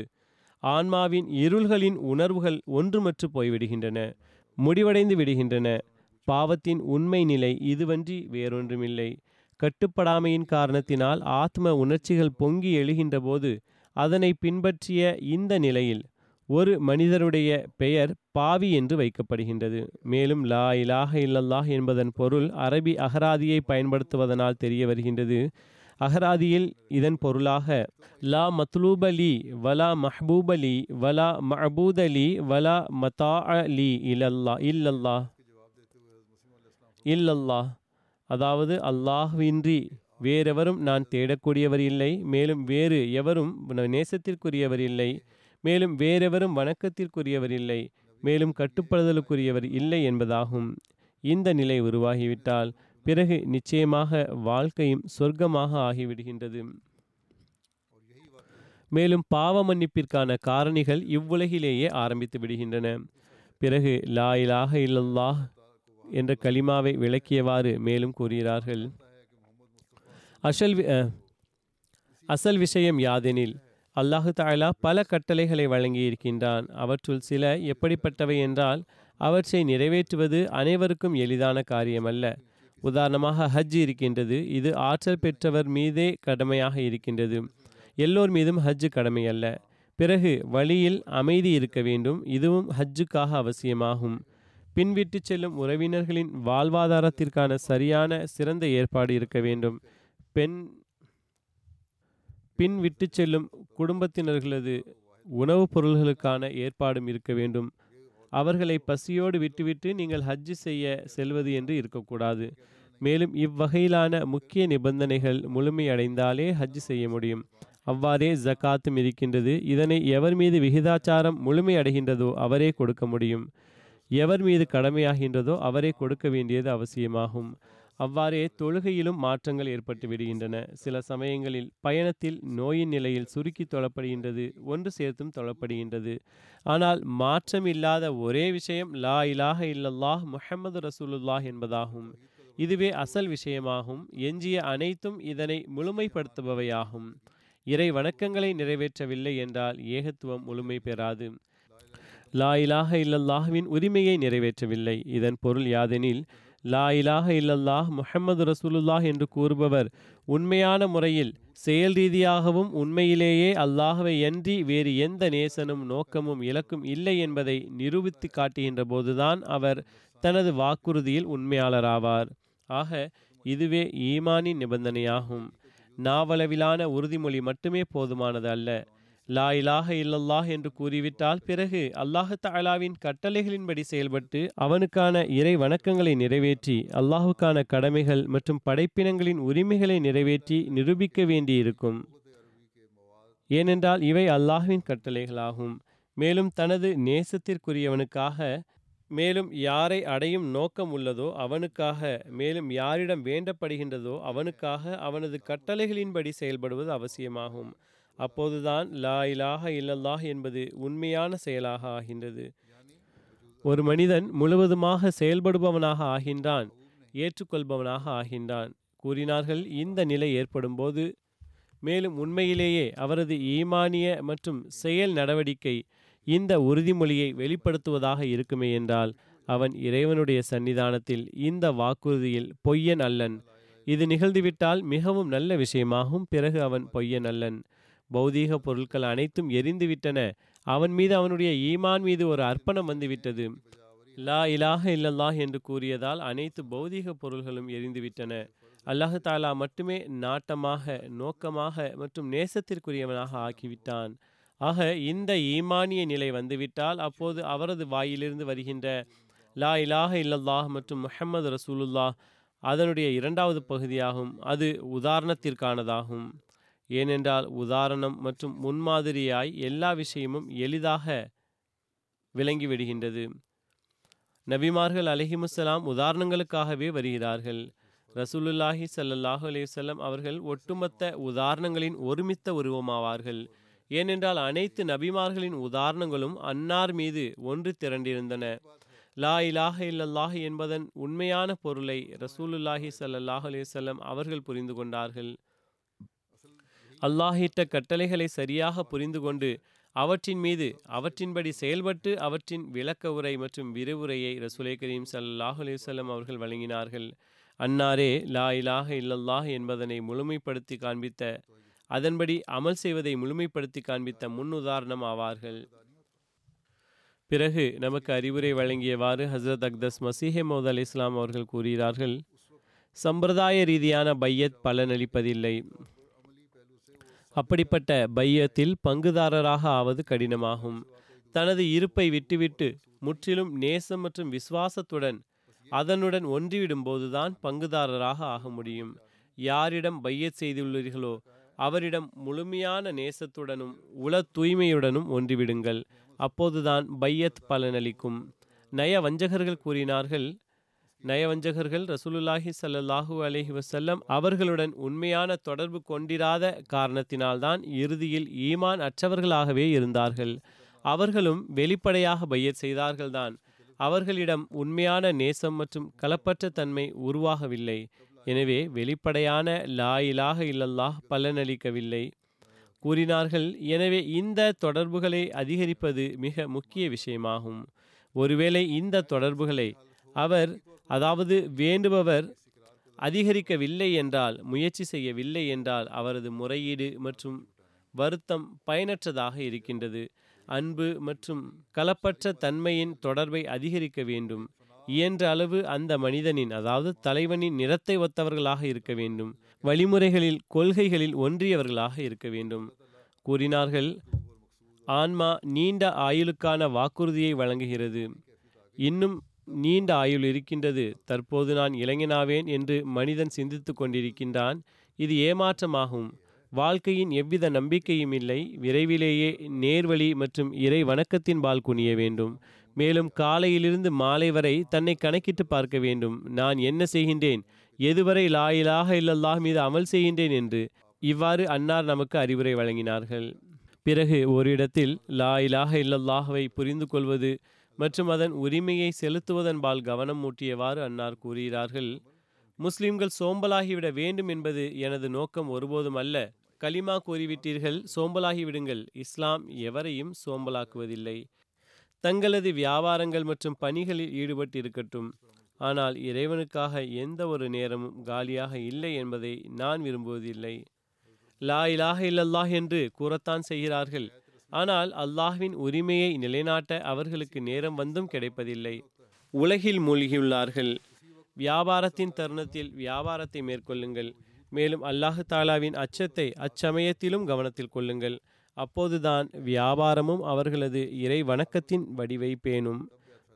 ஆன்மாவின் இருள்களின் உணர்வுகள் ஒன்றுமற்று போய்விடுகின்றன முடிவடைந்து விடுகின்றன. பாவத்தின் உண்மை நிலை இதுவன்றி வேறொன்றுமில்லை. கட்டுப்படாமையின் காரணத்தினால் ஆத்ம உணர்ச்சிகள் பொங்கி எழுகின்ற போது அதனை பின்பற்றிய இந்த நிலையில் ஒரு மனிதருடைய பெயர் பாவி என்று வைக்கப்படுகின்றது. மேலும் லா இலாக இல்லல்லாஹ் என்பதன் பொருள் அரபி அகராதியை பயன்படுத்துவதனால் தெரிய வருகின்றது. அகராதியில் இதன் பொருளாக லா மத்லூபலி வலா மஹபூபலி வலா மஹபூதலி வலா மதா அலி இல்லல்லா இல்லல்லா இல்லல்லாஹ். அதாவது அல்லாஹ்வின்றி வேறெவரும் நான் தேடக்கூடியவர் இல்லை. மேலும் வேறு எவரும் நேசத்திற்குரியவர் இல்லை. மேலும் வேறெவரும் வணக்கத்திற்குரியவர் இல்லை மேலும் கட்டுப்படுதலுக்குரியவர் இல்லை என்பதாகும். இந்த நிலை உருவாகிவிட்டால் பிறகு நிச்சயமாக வாழ்க்கையும் சொர்க்கமாக ஆகிவிடுகின்றது. மேலும் பாவ மன்னிப்பிற்கான காரணிகள் இவ்வுலகிலேயே ஆரம்பித்து விடுகின்றன. பிறகு லா இலாக இல்லல்லாஹ் என்ற கலிமாவை விளக்கியவாறு மேலும் கூறுகிறார்கள். அசல் வி- அஹ், அசல் விஷயம் யாதெனில் அல்லாஹு தாலா பல கட்டளைகளை வழங்கியிருக்கின்றான். அவற்றுள் சில எப்படிப்பட்டவை என்றால் அவற்றை நிறைவேற்றுவது அனைவருக்கும் எளிதான காரியமல்ல. உதாரணமாக ஹஜ் இருக்கின்றது. இது ஆற்றல் பெற்றவர் மீதே கடமையாக இருக்கின்றது. எல்லோர் மீதும் ஹஜ்ஜு கடமை அல்ல பிறகு வழியில் அமைதி இருக்க வேண்டும். இதுவும் ஹஜ்ஜுக்காக அவசியமாகும். பின்விட்டு செல்லும் உறவினர்களின் வாழ்வாதாரத்திற்கான சரியான சிறந்த ஏற்பாடு இருக்க வேண்டும். பெண் பின் விட்டு செல்லும் குடும்பத்தினர்களது உணவுப் பொருள்களுக்கான ஏற்பாடும் இருக்க வேண்டும். அவர்களை பசியோடு விட்டுவிட்டு நீங்கள் ஹஜ் செய்ய செல்வது என்று இருக்கக்கூடாது. மேலும் இவ்வகையிலான முக்கிய நிபந்தனைகள் முழுமையடைந்தாலே ஹஜ் செய்ய முடியும். அவ்வாறே ஜகாத்தும் இருக்கின்றது. இதனை எவர் மீது விகிதாச்சாரம் முழுமையடைகின்றதோ அவரே கொடுக்க முடியும். எவர் மீது கடமையாகின்றதோ அவரே கொடுக்க வேண்டியது அவசியமாகும். அவ்வாறே தொழுகையிலும் மாற்றங்கள் ஏற்பட்டு விடுகின்றன. சில சமயங்களில் பயணத்தில் நோயின் நிலையில் சுருக்கி தொழப்படுகின்றது ஒன்று சேர்த்தும் தொழப்படுகின்றது. ஆனால் மாற்றம் இல்லாத ஒரே விஷயம் லா இலாஹ இல்லல்லாஹ் முஹம்மது ரசூலுல்லாஹ் என்பதாகும். இதுவே அசல் விஷயமாகும். எஞ்சிய அனைத்தும் இதனை முழுமைப்படுத்துபவையாகும். இறை வணக்கங்களை நிறைவேற்றவில்லை என்றால் ஏகத்துவம் முழுமை பெறாது. லா இலாஹ இல்லல்லாஹ்வின் உரிமையை நிறைவேற்றவில்லை. இதன் பொருள் யாதெனில் லா இலாக இல்லல்லாஹ் முஹம்மது ரசூலுல்லாஹ் என்று கூறுபவர் உண்மையான முறையில் செயல் ரீதியாகவும் உண்மையிலேயே அல்லாஹவை அன்றி வேறு எந்த நேசனும் நோக்கமும் இலக்கும் இல்லை என்பதை நிரூபித்து காட்டுகின்ற போதுதான் அவர் தனது வாக்குறுதியில் உண்மையாளராவார். ஆக இதுவே ஈமானின் நிபந்தனையாகும். நாவளவிலான உறுதிமொழி மட்டுமே போதுமானது அல்ல. லா இலாஹ இல்லல்லாஹ் என்று கூறிவிட்டால் பிறகு அல்லாஹு தாலாவின் கட்டளைகளின்படி செயல்பட்டு அவனுக்கான இறை வணக்கங்களை நிறைவேற்றி அல்லாஹுக்கான கடமைகள் மற்றும் படைப்பினங்களின் உரிமைகளை நிறைவேற்றி நிரூபிக்க வேண்டியிருக்கும். ஏனென்றால் இவை அல்லாஹுவின் கட்டளைகளாகும். மேலும் தனது நேசத்திற்குரியவனுக்காக மேலும் யாரை அடையும் நோக்கம் உள்ளதோ அவனுக்காக மேலும் யாரிடம் வேண்டப்படுகின்றதோ அவனுக்காக அவனது கட்டளைகளின்படி செயல்படுவது அவசியமாகும். அப்போதுதான் லா இலாக இல்லல்லாஹ் என்பது உண்மையான செயலாக ஆகின்றது. ஒரு மனிதன் முழுவதுமாக செயல்படுபவனாக ஆகின்றான் ஏற்றுக்கொள்பவனாக ஆகின்றான். கூறினார்கள் இந்த நிலை ஏற்படும்போது மேலும் உண்மையிலேயே அவரது ஈமானிய மற்றும் செயல் நடவடிக்கை இந்த உறுதிமொழியை வெளிப்படுத்துவதாக இருக்குமே என்றால் அவன் இறைவனுடைய சன்னிதானத்தில் இந்த வாக்குறுதியில் பொய்யன் அல்லன். இது நிகழ்ந்துவிட்டால் மிகவும் நல்ல விஷயமாகும் பிறகு அவன் பொய்யன் அல்லன். பௌதீக பொருட்கள் அனைத்தும் எரிந்துவிட்டன. அவன் மீது அவனுடைய ஈமான் மீது ஒரு அர்ப்பணம் வந்துவிட்டது. லா இலாக இல்லல்லாஹ் என்று கூறியதால் அனைத்து பௌதீக பொருள்களும் எரிந்துவிட்டன. அல்லாஹு தாலா மட்டுமே நாட்டமாக நோக்கமாக மற்றும் நேசத்திற்குரியவனாக ஆக்கிவிட்டான். ஆக இந்த ஈமானிய நிலை வந்துவிட்டால் அப்போது அவரது வாயிலிருந்து வருகின்ற லா இலாக இல்லல்லாஹ் மற்றும் முஹம்மது ரசூலுல்லாஹ் அதனுடைய இரண்டாவது பகுதியாகும். அது உதாரணத்திற்கானதாகும். ஏனென்றால் உதாரணம் மற்றும் முன்மாதிரியாய் எல்லா விஷயமும் எளிதாக விளங்கிவிடுகின்றது. நபிமார்கள் அலஹிமுசலாம் உதாரணங்களுக்காகவே வருகிறார்கள். ரசூலுல்லாஹி சல்லாஹு அலைஹி அவர்கள் ஒட்டுமொத்த உதாரணங்களின் ஒருமித்த உருவமாவார்கள். ஏனென்றால் அனைத்து நபிமார்களின் உதாரணங்களும் அன்னார் மீது ஒன்று திரண்டிருந்தன. லா இலாஹ இல்லல்லாஹ் என்பதன் உண்மையான பொருளை ரசூலுல்லாஹி ஸல்லல்லாஹு அலைஹி அவர்கள் புரிந்து கொண்டார்கள். அல்லாஹிட்ட கட்டளைகளை சரியாக புரிந்து கொண்டு அவற்றின் மீது அவற்றின்படி செயல்பட்டு அவற்றின் விளக்க உரை மற்றும் விரிவுரையை ரசூலை கரீம் ஸல்லல்லாஹு அலைஹி அவர்கள் வழங்கினார்கள். அன்னாரே லா இலாக இல்லல்லாஹ் என்பதனை முழுமைப்படுத்தி காண்பித்த அதன்படி அமல் செய்வதை முழுமைப்படுத்தி காண்பித்த முன்னுதாரணம் ஆவார்கள். பிறகு நமக்கு அறிவுரை வழங்கியவாறு ஹசரத் அக்தஸ் மசீஹே மௌத் அலி இஸ்லாம் அவர்கள் கூறுகிறார்கள் சம்பிரதாய ரீதியான பையத் பலனளிப்பதில்லை. அப்படிப்பட்ட பையத்தில் பங்குதாரராக ஆவது கடினமாகும். தனது இருப்பை விட்டுவிட்டு முற்றிலும் நேசம் மற்றும் விசுவாசத்துடன் அதனுடன் ஒன்றிவிடும் போதுதான் பங்குதாரராக ஆக முடியும். யாரிடம் பையத் செய்துள்ளீர்களோ அவரிடம் முழுமையான நேசத்துடனும் உள தூய்மையுடனும் ஒன்றிவிடுங்கள். அப்போதுதான் பையத் பலனளிக்கும். நய வஞ்சகர்கள் கூறினார்கள் நயவஞ்சகர்கள் ரசூலுல்லாஹி ஸல்லல்லாஹு அலஹி வசல்லம் அவர்களுடன் உண்மையான தொடர்பு கொண்டிராத காரணத்தினால்தான் இறுதியில் ஈமான் அற்றவர்களாகவே இருந்தார்கள். அவர்களும் வெளிப்படையாக பையத் செய்தார்கள்தான். அவர்களிடம் உண்மையான நேசம் மற்றும் கலப்பற்ற தன்மை உருவாகவில்லை. எனவே வெளிப்படையான லாயிலாக இல்லல்லாஹ் பலனளிக்கவில்லை. கூறினார்கள் எனவே இந்த தொடர்புகளை அதிகரிப்பது மிக முக்கிய விஷயமாகும். ஒருவேளை இந்த தொடர்புகளை அவர் அதாவது வேண்டுபவர் அதிகரிக்கவில்லை என்றால் முயற்சி செய்யவில்லை என்றால் அவரது முறையீடு மற்றும் வருத்தம் பயனற்றதாக இருக்கின்றது. அன்பு மற்றும் கலப்பற்ற தன்மையின் தொடர்பை அதிகரிக்க வேண்டும். இயன்ற அளவு அந்த மனிதனின் அதாவது தலைவனின் நிறத்தை ஒத்தவர்களாக இருக்க வேண்டும். வழிமுறைகளில் கொள்கைகளில் ஒன்றியவர்களாக இருக்க வேண்டும். கூறினார்கள் ஆன்மா நீண்ட ஆயுளுக்கான வாக்குறுதியை வழங்குகிறது. இன்னும் நீண்ட ஆயுள் இருக்கின்றது. தற்போது நான் இளைஞனாவேன் என்று மனிதன் சிந்தித்து கொண்டிருக்கின்றான். இது ஏமாற்றமாகும். வாழ்க்கையின் எவ்வித நம்பிக்கையும் இல்லை. விரைவிலேயே நேர்வழி மற்றும் இறை வணக்கத்தின் பால் குனிய வேண்டும். மேலும் காலையிலிருந்து மாலை வரை தன்னை கணக்கிட்டு பார்க்க வேண்டும். நான் என்ன செய்கின்றேன்? எதுவரை லாயிலாக இல்லல்லாஹ் மீது அமல் செய்கின்றேன் என்று. இவ்வாறு அன்னார் நமக்கு அறிவுரை வழங்கினார்கள். பிறகு ஒரு இடத்தில் லா இலாஹ இல்லல்லாஹவை புரிந்து கொள்வது மற்றும் அதன் உரிமையை செலுத்துவதன்பால் கவனம் மூட்டியவாறு அன்னார் கூறுகிறார்கள். முஸ்லிம்கள் சோம்பலாகிவிட வேண்டும் என்பது எனது நோக்கம் ஒருபோதும் அல்ல. கலிமா கூறிவிட்டீர்கள் சோம்பலாகி விடுங்கள் இஸ்லாம் எவரையும் சோம்பலாக்குவதில்லை. தங்களது வியாபாரங்கள் மற்றும் பணிகளில் ஈடுபட்டு இருக்கட்டும் ஆனால் இறைவனுக்காக எந்த ஒரு நேரமும் காலியாக இல்லை என்பதை நான் விரும்புவதில்லை. லா இலாக இல்லல்லாஹ் என்று கூறத்தான் செய்கிறார்கள். ஆனால் அல்லாஹ்வின் உரிமையை நிலைநாட்ட அவர்களுக்கு நேரம் வந்தும் கிடைப்பதில்லை. உலகில் மூழ்கியுள்ளார்கள். வியாபாரத்தின் தருணத்தில் வியாபாரத்தை மேற்கொள்ளுங்கள். மேலும் அல்லாஹு தாலாவின் அச்சத்தை அச்சமயத்திலும் கவனத்தில் கொள்ளுங்கள். அப்போதுதான் வியாபாரமும் அவர்களது இறை வணக்கத்தின் வடிவை பேணும்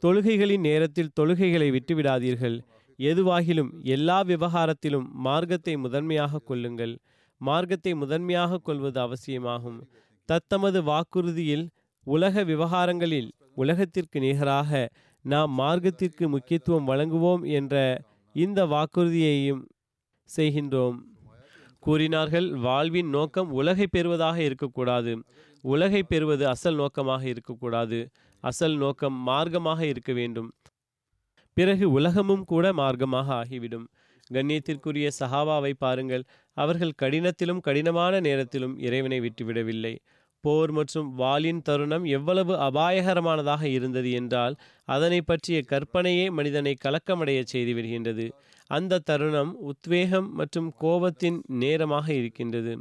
தொழுகைகளின் நேரத்தில் தொழுகைகளை விட்டுவிடாதீர்கள். எதுவாகிலும் எல்லா விவகாரத்திலும் மார்க்கத்தை முதன்மையாக கொள்ளுங்கள். மார்க்கத்தை முதன்மையாக கொள்வது அவசியமாகும். தத்தமது வாக்குறுதியில் உலக விவகாரங்களில் உலகத்திற்கு நிகராக நாம் மார்க்கத்திற்கு முக்கியத்துவம் வழங்குவோம் என்ற இந்த வாக்குறுதியையும் செய்கின்றோம். கூறினார்கள் வாழ்வின் நோக்கம் உலகை பெறுவதாக இருக்கக்கூடாது. உலகை பெறுவது அசல் நோக்கமாக இருக்கக்கூடாது. அசல் நோக்கம் மார்க்கமாக இருக்க வேண்டும். பிறகு உலகமும் கூட மார்க்கமாக ஆகிவிடும். கண்ணியத்திற்குரிய சஹாபாவை பாருங்கள். அவர்கள் கடினத்திலும் கடினமான நேரத்திலும் இறைவனை விட்டுவிடவில்லை. போர் மற்றும் வாளின் தருணம் எவ்வளவு அபாயகரமானதாக இருந்தது என்றால் அதனை பற்றிய கற்பனையே மனிதனை கலக்கமடைய செய்து விடுகின்றது. அந்த தருணம் உத்வேகம் மற்றும் கோபத்தின் நேரமாக இருக்கின்றது.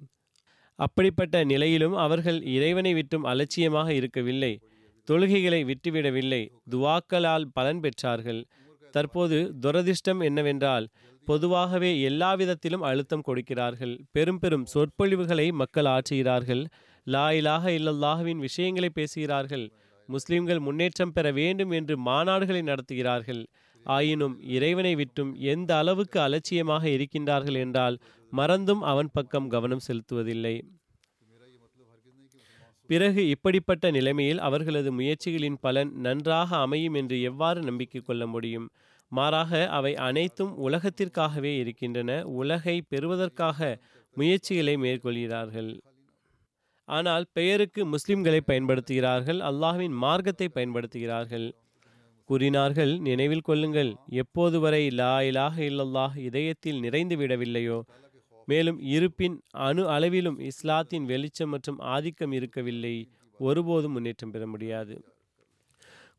அப்படிப்பட்ட நிலையிலும் அவர்கள் இறைவனை விட்டும் அலட்சியமாக இருக்கவில்லை. தொழுகைகளை விட்டுவிடவில்லை. துவாக்களால் பலன் பெற்றார்கள். தற்போது துரதிர்ஷ்டம் என்னவென்றால் பொதுவாகவே எல்லா விதத்திலும் அழுத்தம் கொடுக்கிறார்கள். பெரும் பெரும் சொற்பொழிவுகளை மக்கள் ஆற்றுகிறார்கள். லா இலாஹ இல்லல்லாஹுவின் விஷயங்களை பேசுகிறார்கள். முஸ்லிம்கள் முன்னேற்றம் பெற வேண்டும் என்று மாநாடுகளை நடத்துகிறார்கள். ஆயினும் இறைவனை விட்டும் எந்த அளவுக்கு அலட்சியமாக இருக்கின்றார்கள் என்றால் மறந்தும் அவன் பக்கம் கவனம் செலுத்துவதில்லை. பிறகு இப்படிப்பட்ட நிலைமையில் அவர்களது முயற்சிகளின் பலன் நன்றாக அமையும் என்று எவ்வாறு நம்பிக்கை கொள்ள முடியும்? மாறாக அவை அனைத்தும் உலகத்திற்காகவே இருக்கின்றன. உலகை பெறுவதற்காக முயற்சிகளை மேற்கொள்கிறார்கள். ஆனால் பெயருக்கு முஸ்லிம்களை பயன்படுத்துகிறார்கள். அல்லாஹ்வின் மார்க்கத்தை பயன்படுத்துகிறார்கள். கூறினார்கள் நினைவில் கொள்ளுங்கள் எப்போது வரை லா இலாக இல்லல்லாஹ் இதயத்தில் நிறைந்து விடவில்லையோ? மேலும் இருப்பின் அணு அளவிலும் இஸ்லாத்தின் வெளிச்சம் மற்றும் ஆதிக்கம் இருக்கவில்லை. ஒருபோதும் முன்னேற்றம் பெற முடியாது.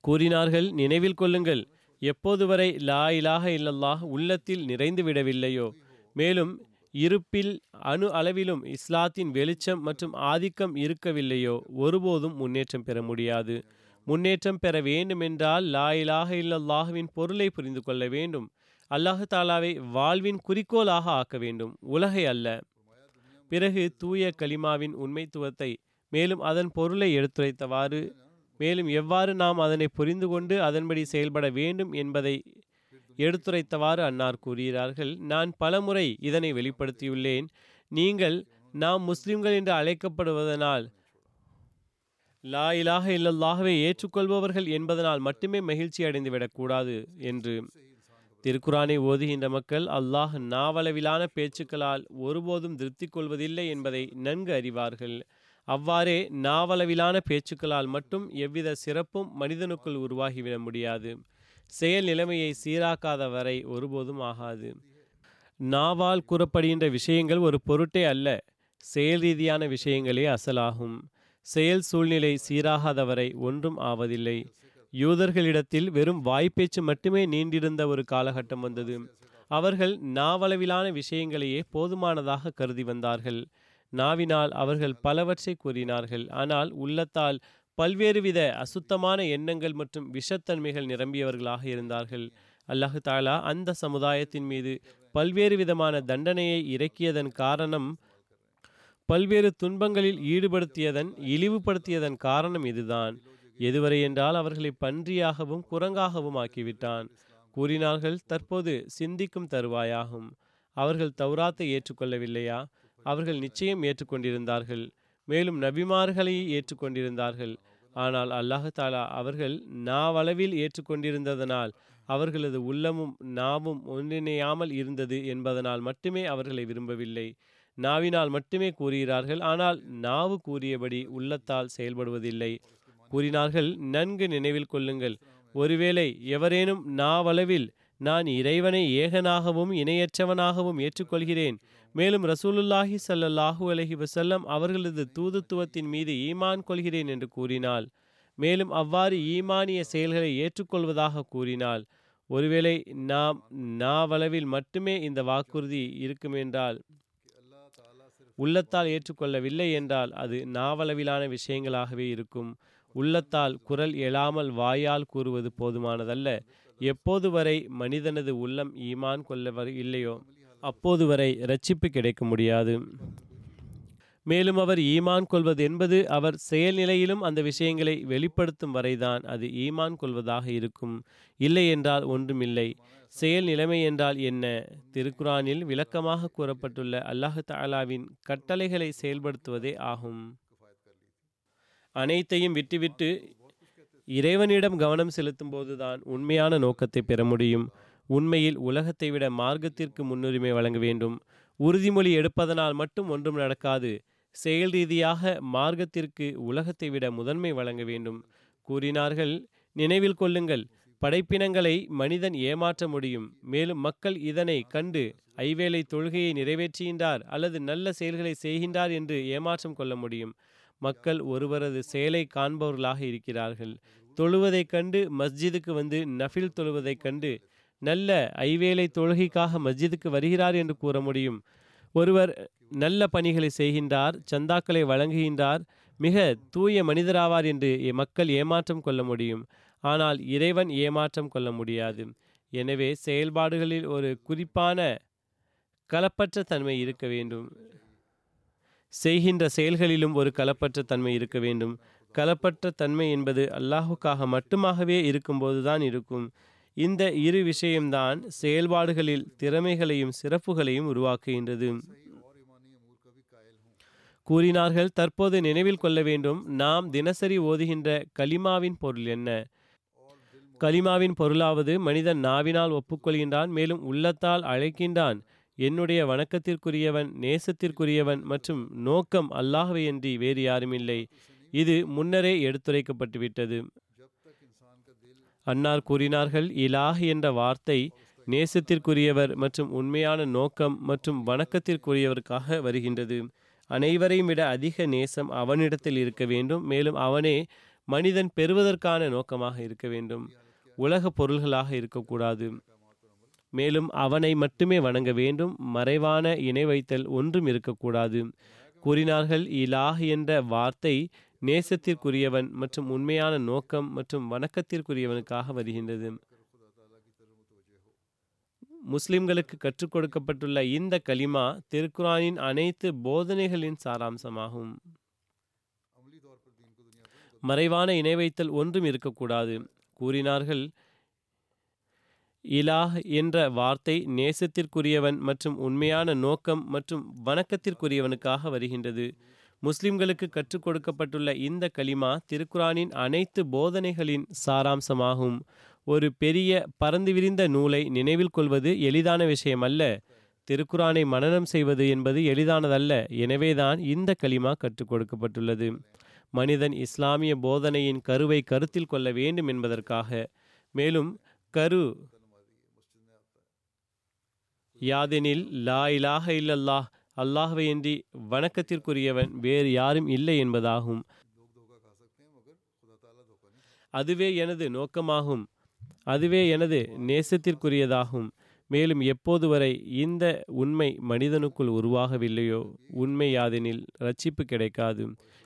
கூறினார்கள் நினைவில் கொள்ளுங்கள் எப்போது வரை லா இலாக இல்லல்லாஹ் உள்ளத்தில் நிறைந்து விடவில்லையோ மேலும் இருப்பில் அணு அளவிலும் இஸ்லாத்தின் வெளிச்சம் மற்றும் ஆதிக்கம் இருக்கவில்லையோ? ஒருபோதும் முன்னேற்றம் பெற முடியாது. முன்னேற்றம் பெற வேண்டுமென்றால் லா இலாக இல்லல்லாஹுவின் பொருளை புரிந்து கொள்ள வேண்டும். அல்லாஹு தாலாவை வாழ்வின் குறிக்கோளாக ஆக்க வேண்டும். உலகை அல்ல. பிறகு தூய கலிமாவின் உண்மைத்துவத்தை மேலும் அதன் பொருளை எடுத்துரைத்தவாறு மேலும் எவ்வாறு நாம் அதனை புரிந்து கொண்டு அதன்படி செயல்பட வேண்டும் என்பதை எடுத்துரைத்தவாறு அன்னார் கூறுகிறார்கள். நான் பலமுறை இதனை வெளிப்படுத்தியுள்ளேன். நீங்கள் நாம் முஸ்லிம்கள் என்று அழைக்கப்படுவதனால் லா இலாக இல்லல்லாகவே ஏற்றுக்கொள்பவர்கள் என்பதனால் மட்டுமே மகிழ்ச்சி அடைந்து விடக்கூடாது என்று திருக்குரானை ஓதுகின்ற மக்கள் அல்லாஹ் நாவளவிலான பேச்சுக்களால் ஒருபோதும் திருப்தி கொள்வதில்லை என்பதை நன்கு அறிவார்கள். அவ்வாறே நாவளவிலான பேச்சுக்களால் மட்டும் எவ்வித சிறப்பும் மனிதனுக்குள் உருவாகிவிட முடியாது. செயல் நிலைமையை சீராக்காத வரை ஒருபோதும் ஆகாது. நாவால் கூறப்படுகின்ற விஷயங்கள் ஒரு பொருட்டே அல்ல செயல் ரீதியான விஷயங்களே அசலாகும். செயல் சூழ்நிலை சீராகாத வரை ஒன்றும் ஆவதில்லை. யூதர்களிடத்தில் வெறும் வாய்ப்பேச்சு மட்டுமே நீண்டிருந்த ஒரு காலகட்டம் வந்தது. அவர்கள் நாவளவிலான விஷயங்களையே போதுமானதாக கருதி வந்தார்கள். நாவினால் அவர்கள் பலவற்றை கூறினார்கள். ஆனால் உள்ளத்தால் பல்வேறு வித அசுத்தமான எண்ணங்கள் மற்றும் விஷத்தன்மைகள் நிரம்பியவர்களாக இருந்தார்கள். அல்லாஹு தாலா அந்த சமுதாயத்தின் மீது பல்வேறு விதமான தண்டனையை இறக்கியதன் காரணம் பல்வேறு துன்பங்களில் ஈடுபடுத்தியதன் இழிவுபடுத்தியதன் காரணம் இதுதான். எதுவரை என்றால் அவர்களை பன்றியாகவும் குரங்காகவும் ஆக்கிவிட்டான். கூறினார்கள் தற்போது சிந்திக்கும் தருவாயாகும். அவர்கள் தௌராத்தை ஏற்றுக்கொள்ளவில்லையா? அவர்கள் நிச்சயம் ஏற்றுக்கொண்டிருந்தார்கள். மேலும் நபிமார்களை ஏற்றுக்கொண்டிருந்தார்கள். ஆனால் அல்லாஹு தாலா அவர்கள் நாவளவில் ஏற்றுக்கொண்டிருந்ததனால் அவர்களது உள்ளமும் நாவும் ஒன்றிணையாமல் இருந்தது என்பதனால் மட்டுமே அவர்களை விரும்பவில்லை. நாவினால் மட்டுமே கூறுகிறார்கள் ஆனால் நாவு கூறியபடி உள்ளத்தால் செயல்படுவதில்லை. கூறினார்கள் நன்கு நினைவில் கொள்ளுங்கள். ஒருவேளை எவரேனும் நாவளவில் நான் இறைவனை ஏகனாகவும் இணையற்றவனாகவும் ஏற்றுக்கொள்கிறேன் மேலும் ரசூலுல்லாஹி ஸல்லல்லாஹு அலஹி வசல்லம் அவர்களது தூதுத்துவத்தின் மீது ஈமான் கொள்கிறேன் என்று கூறினாள். மேலும் அவ்வாறு ஈமானிய செயல்களை ஏற்றுக்கொள்வதாக கூறினாள். ஒருவேளை நாம் நாவளவில் மட்டுமே இந்த வாக்குறுதி இருக்குமென்றால் உள்ளத்தால் ஏற்றுக்கொள்ளவில்லை என்றால் அது நாவளவிலான விஷயங்களாகவே இருக்கும். உள்ளத்தால் குரல் எழாமல் வாயால் கூறுவது போதுமானதல்ல. எப்போது வரை மனிதனது உள்ளம் ஈமான் கொள்ள இல்லையோ? அப்போது வரை ரட்சிப்பு கிடைக்க முடியாது. மேலும் அவர் ஈமான் கொள்வது என்பது அவர் செயல்நிலையிலும் அந்த விஷயங்களை வெளிப்படுத்தும் வரைதான் அது ஈமான் கொள்வதாக இருக்கும். இல்லை என்றால் ஒன்றுமில்லை. செயல் நிலைமை என்றால் என்ன? திருக்குரானில் விளக்கமாக கூறப்பட்டுள்ள அல்லாஹு தாலாவின் கட்டளைகளை செயல்படுத்துவதே ஆகும். அனைத்தையும் விட்டுவிட்டு இறைவனிடம் கவனம் செலுத்தும் போதுதான் உண்மையான நோக்கத்தை பெற முடியும். உண்மையில் உலகத்தை விட மார்க்கத்திற்கு முன்னுரிமை வழங்க வேண்டும். உறுதிமொழி எடுப்பதனால் மட்டும் ஒன்றும் நடக்காது. செயல் ரீதியாக மார்க்கத்திற்கு உலகத்தை விட முதன்மை வழங்க வேண்டும். கூறினார்கள் நினைவில் கொள்ளுங்கள் படைப்பினங்களை மனிதன் ஏமாற்ற முடியும். மேலும் மக்கள் இதனை கண்டு ஐவேளை தொழுகையை நிறைவேற்றுகின்றார் அல்லது நல்ல செயல்களை செய்கின்றார் என்று ஏமாற்றம் கொள்ள முடியும். மக்கள் ஒருவரது செயலை காண்பவர்களாக இருக்கிறார்கள். தொழுவதைக் கண்டு மஸ்ஜிதுக்கு வந்து நஃபில் தொழுவதைக் கண்டு நல்ல ஐவேளை தொழுகைக்காக மஸ்ஜிதுக்கு வருகிறார் என்று கூற முடியும். ஒருவர் நல்ல பணிகளை செய்கின்றார் சந்தாக்களை வழங்குகின்றார் மிக தூய மனிதராவார் என்று மக்கள் ஏமாற்றம் கொள்ள முடியும். ஆனால் இறைவன் ஏமாற்றம் கொள்ள முடியாது. எனவே செயல்பாடுகளில் ஒரு குறிப்பான கலப்பற்ற தன்மை இருக்க வேண்டும். செய்கின்ற செயல்களிலும் ஒரு கலப்பற்ற தன்மை இருக்க வேண்டும். கலப்பற்ற தன்மை என்பது அல்லாஹுக்காக மட்டுமாகவே இருக்கும்போதுதான் இருக்கும். இந்த இரு விஷயம்தான் செயல்பாடுகளில் திறமைகளையும் சிறப்புகளையும் உருவாக்குகின்றது. கூறினார்கள் தற்போது நினைவில் கொள்ள வேண்டும் நாம் தினசரி ஓதுகின்ற கலிமாவின் பொருள் என்ன? கலிமாவின் பொருளாவது மனிதன் நாவினால் ஒப்புக்கொள்கின்றான் மேலும் உள்ளத்தால் அழைக்கின்றான். என்னுடைய வணக்கத்திற்குரியவன் நேசத்திற்குரியவன் மற்றும் நோக்கம் அல்லாஹவையன்றி வேறு யாருமில்லை. இது முன்னரே எடுத்துரைக்கப்பட்டுவிட்டது. அன்னார் கூறினார்கள் இலாஹ் என்ற வார்த்தை நேசத்திற்குரியவர் மற்றும் உண்மையான நோக்கம் மற்றும் வணக்கத்திற்குரியவருக்காக வருகின்றது. அனைவரையும் விட அதிக நேசம் அவனிடத்தில் இருக்க வேண்டும் மேலும் அவனே மனிதன் பெறுவதற்கான நோக்கமாக இருக்க வேண்டும். உலக பொருள்களாக இருக்கக்கூடாது. மேலும் அவனை மட்டுமே வணங்க வேண்டும் மறைவான இணை வைத்தல் ஒன்றும் இருக்கக்கூடாது. கூறினார்கள் இலாஹ் என்ற வார்த்தை நேசத்திற்குரியவன் மற்றும் உண்மையான நோக்கம் மற்றும் வணக்கத்திற்குரியவனுக்காக வருகின்றது. முஸ்லிம்களுக்கு கற்றுக் கொடுக்கப்பட்டுள்ள இந்த கலிமா திருக்குரானின் அனைத்து போதனைகளின் சாராம்சமாகும். மறைவான இணை வைத்தல் ஒன்றும் இருக்கக்கூடாது. கூறினார்கள் இலாஹ் என்ற வார்த்தை நேசத்திற்குரியவன் மற்றும் உண்மையான நோக்கம் மற்றும் வணக்கத்திற்குரியவனுக்காக வருகின்றது. முஸ்லிம்களுக்கு கற்றுக் கொடுக்கப்பட்டுள்ள இந்த கலிமா திருக்குரானின் அனைத்து போதனைகளின் சாராம்சமாகும். ஒரு பெரிய பறந்து விரிந்த நூலை நினைவில் கொள்வது எளிதான விஷயமல்ல. திருக்குரானை மனனம் செய்வது என்பது எளிதானதல்ல. எனவேதான் இந்த களிமா கற்றுக் கொடுக்கப்பட்டுள்ளது. மனிதன் இஸ்லாமிய போதனையின் கருவை கருத்தில் கொள்ள வேண்டும் என்பதற்காக. மேலும் கரு யாதெனில் லா இலாஹ இல்லல்லாஹ் அல்லாஹ்வையின்றி வணக்கத்திற்குரியவன் வேறு யாரும் இல்லை என்பதாகும். அதுவே எனது நோக்கமாகும். அதுவே எனது நேசத்திற்குரியதாகும். மேலும் எப்போது வரை இந்த உண்மை மனிதனுக்குள் உருவாகவில்லையோ உண்மை யாதெனில் ரட்சிப்பு கிடைக்காது.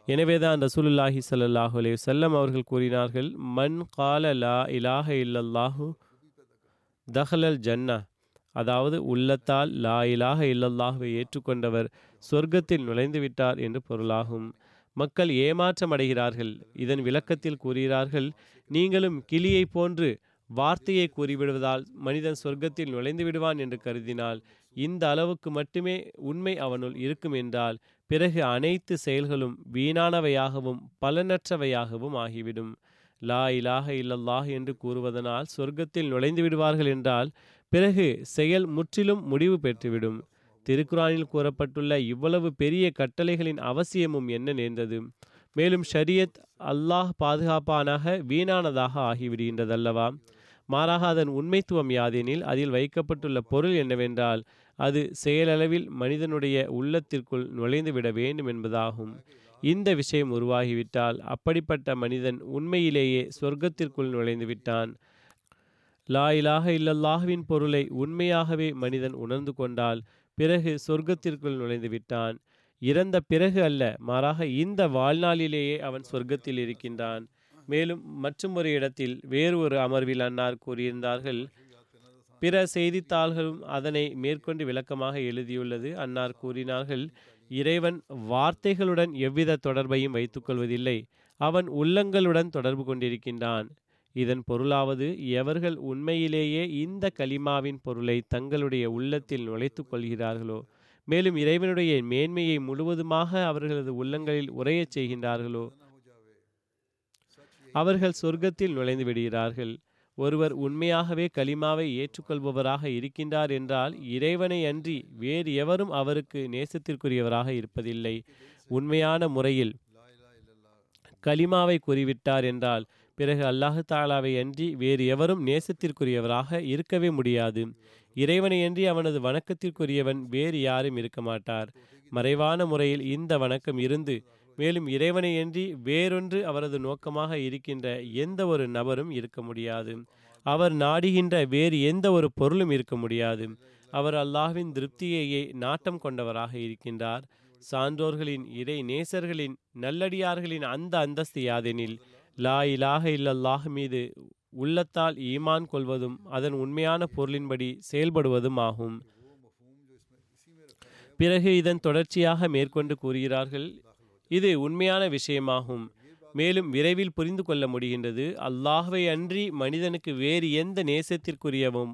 எனவேதான் ரசூலுல்லாஹி ஸல்லல்லாஹு அலே செல்லம் அவர்கள் கூறினார்கள் மண் கால லா இலாஹ இல்லல்லாஹு தஹலல் ஜன்னா அதாவது உள்ளத்தால் லா இலாக இல்லல்லாகவே ஏற்றுக்கொண்டவர் சொர்க்கத்தில் நுழைந்து விட்டார் என்று பொருளாகும். மக்கள் ஏமாற்றம் அடைகிறார்கள் இதன் விளக்கத்தில் கூறுகிறார்கள் நீங்களும் கிளியைப் போன்று வார்த்தையை கூறிவிடுவதால் மனிதன் சொர்க்கத்தில் நுழைந்து விடுவான் என்று கருதினால் இந்த அளவுக்கு மட்டுமே உண்மை அவனுள் இருக்கும் என்றால் பிறகு அனைத்து செயல்களும் வீணானவையாகவும் பலனற்றவையாகவும் ஆகிவிடும். லா இலாக இல்லல்லாஹ் என்று கூறுவதனால் சொர்க்கத்தில் நுழைந்து விடுவார்கள் என்றால் பிறகு செயல் முற்றிலும் முடிவு பெற்றுவிடும். திருக்குறானில் கூறப்பட்டுள்ள இவ்வளவு பெரிய கட்டளைகளின் அவசியமும் என்ன நேர்ந்தது? மேலும் ஷரியத் அல்லாஹ் பாதுகாப்பானாக வீணானதாக ஆகிவிடுகின்றதல்லவா? மாறாக அதன் உண்மைத்துவம் யாதெனில் அதில் வைக்கப்பட்டுள்ள பொருள் என்னவென்றால் அது செயலளவில் மனிதனுடைய உள்ளத்திற்குள் நுழைந்து விட வேண்டும் என்பதாகும். இந்த விஷயம் உருவாகிவிட்டால் அப்படிப்பட்ட மனிதன் உண்மையிலேயே சொர்க்கத்திற்குள் நுழைந்து விட்டான் லா இலாக இல்லல்லாஹுவின் பொருளை உண்மையாகவே மனிதன் உணர்ந்து கொண்டால் பிறகு சொர்க்கத்திற்குள் நுழைந்து விட்டான். இறந்த பிறகு அல்ல மாறாக இந்த வாழ்நாளிலேயே அவன் சொர்க்கத்தில் இருக்கின்றான். மேலும் மற்றும் ஒரு இடத்தில் வேறு ஒரு அமர்வில் அன்னார் கூறியிருந்தார்கள் பிற செய்தித்தாள்களும் அதனை மேற்கொண்டு விளக்கமாக எழுதியுள்ளது. அன்னார் கூறினார்கள் இறைவன் வார்த்தைகளுடன் எவ்வித தொடர்பையும் வைத்துக்கொள்வதில்லை அவன் உள்ளங்களுடன் தொடர்பு கொண்டிருக்கின்றான். இதன் பொருளாவது எவர்கள் உண்மையிலேயே இந்த கலிமாவின் பொருளை தங்களுடைய உள்ளத்தில் நுழைத்துக் கொள்கிறார்களோ மேலும் இறைவனுடைய மேன்மையை முழுவதுமாக அவர்களது உள்ளங்களில் உரையச் செய்கின்றார்களோ அவர்கள் சொர்க்கத்தில் நுழைந்து விடுகிறார்கள். ஒருவர் உண்மையாகவே கலிமாவை ஏற்றுக்கொள்பவராக இருக்கின்றார் என்றால் இறைவனை அன்றி வேறு எவரும் அவருக்கு நேசத்திற்குரியவராக இருப்பதில்லை. உண்மையான முறையில் கலிமாவை குறிவிட்டார் என்றால் பிறகு அல்லாஹு தாலாவை அன்றி வேறு எவரும் நேசத்திற்குரியவராக இருக்கவே முடியாது. இறைவனை அன்றி அவனது வணக்கத்திற்குரியவன் வேறு யாரும் இருக்க மாட்டார். மறைவான முறையில் இந்த வணக்கம் இருந்து மேலும் இறைவனையன்றி வேறொன்று அவரது நோக்கமாக இருக்கின்ற எந்த ஒரு நபரும் இருக்க முடியாது. அவர் நாடுகின்ற வேறு எந்த ஒரு பொருளும் இருக்க முடியாது. அவர் அல்லாஹ்வின் திருப்தியையே நாட்டம் கொண்டவராக இருக்கின்றார். சான்றோர்களின் இறை நேசர்களின் நல்லடியார்களின் அந்த அந்தஸ்து யாதெனில் லா இலாக இல்லல்லாஹ் மீது உள்ளத்தால் ஈமான் கொள்வதும் அதன் உண்மையான பொருளின்படி செயல்படுவதும் ஆகும். பிறகு இதன் தொடர்ச்சியாக மேற்கொண்டு கூறுகிறார்கள் இது உண்மையான விஷயமாகும். மேலும் விரைவில் புரிந்து கொள்ள முடிகின்றது அல்லாஹ்வை அன்றி மனிதனுக்கு வேறு எந்த நேசத்திற்குரியவும்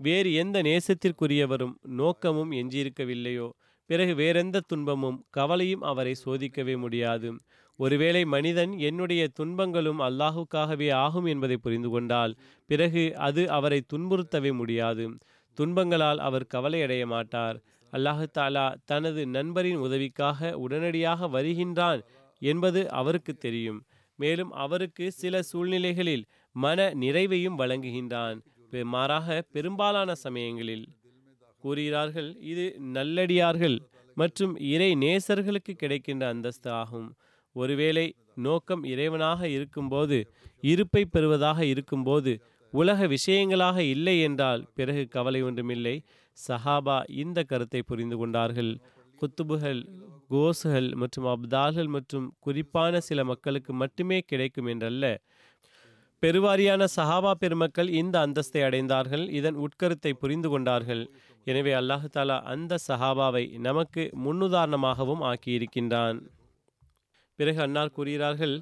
வேறு எந்த நேசத்திற்குரியவரும் நோக்கமும் எஞ்சியிருக்கவில்லையோ. பிறகு வேறெந்த துன்பமும் கவலையும் அவரை சோதிக்கவே முடியாது. ஒருவேளை மனிதன் என்னுடைய துன்பங்களும் அல்லாஹுக்காகவே ஆகும் என்பதை புரிந்து கொண்டால் பிறகு அது அவரை துன்புறுத்தவே முடியாது. துன்பங்களால் அவர் கவலையடைய மாட்டார். அல்லாஹு தாலா தனது நண்பரின் உதவிக்காக உடனடியாக வருகின்றான் என்பது அவருக்கு தெரியும். மேலும் அவருக்கு சில சூழ்நிலைகளில் மன நிறைவையும் வழங்குகின்றான். பெ- மாறாக பெரும்பாலான சமயங்களில் கூறுகிறார்கள் இது நல்லடியார்கள் மற்றும் இறை நேசர்களுக்கு கிடைக்கின்ற அந்தஸ்து ஆகும். ஒருவேளை நோக்கம் இறைவனாக இருக்கும்போது இருப்பை பெறுவதாக இருக்கும்போது உலக விஷயங்களாக இல்லை என்றால் பிறகு கவலை ஒன்றுமில்லை. சஹாபா இந்த கருத்தை புரிந்து கொண்டார்கள். குத்துபுகள் கோசுகள் மற்றும் அப்தால்கள் மற்றும் குறிப்பான சில மக்களுக்கு மட்டுமே கிடைக்கும் என்றல்ல. பெருவாரியான சஹாபா பெருமக்கள் இந்த அந்தஸ்தை அடைந்தார்கள். இதன் உட்கருத்தை புரிந்து கொண்டார்கள். எனவே அல்லாஹு தாலா அந்த சஹாபாவை நமக்கு முன்னுதாரணமாகவும் ஆக்கியிருக்கின்றான். பிறகு அன்னார் கூறுகிறார்கள்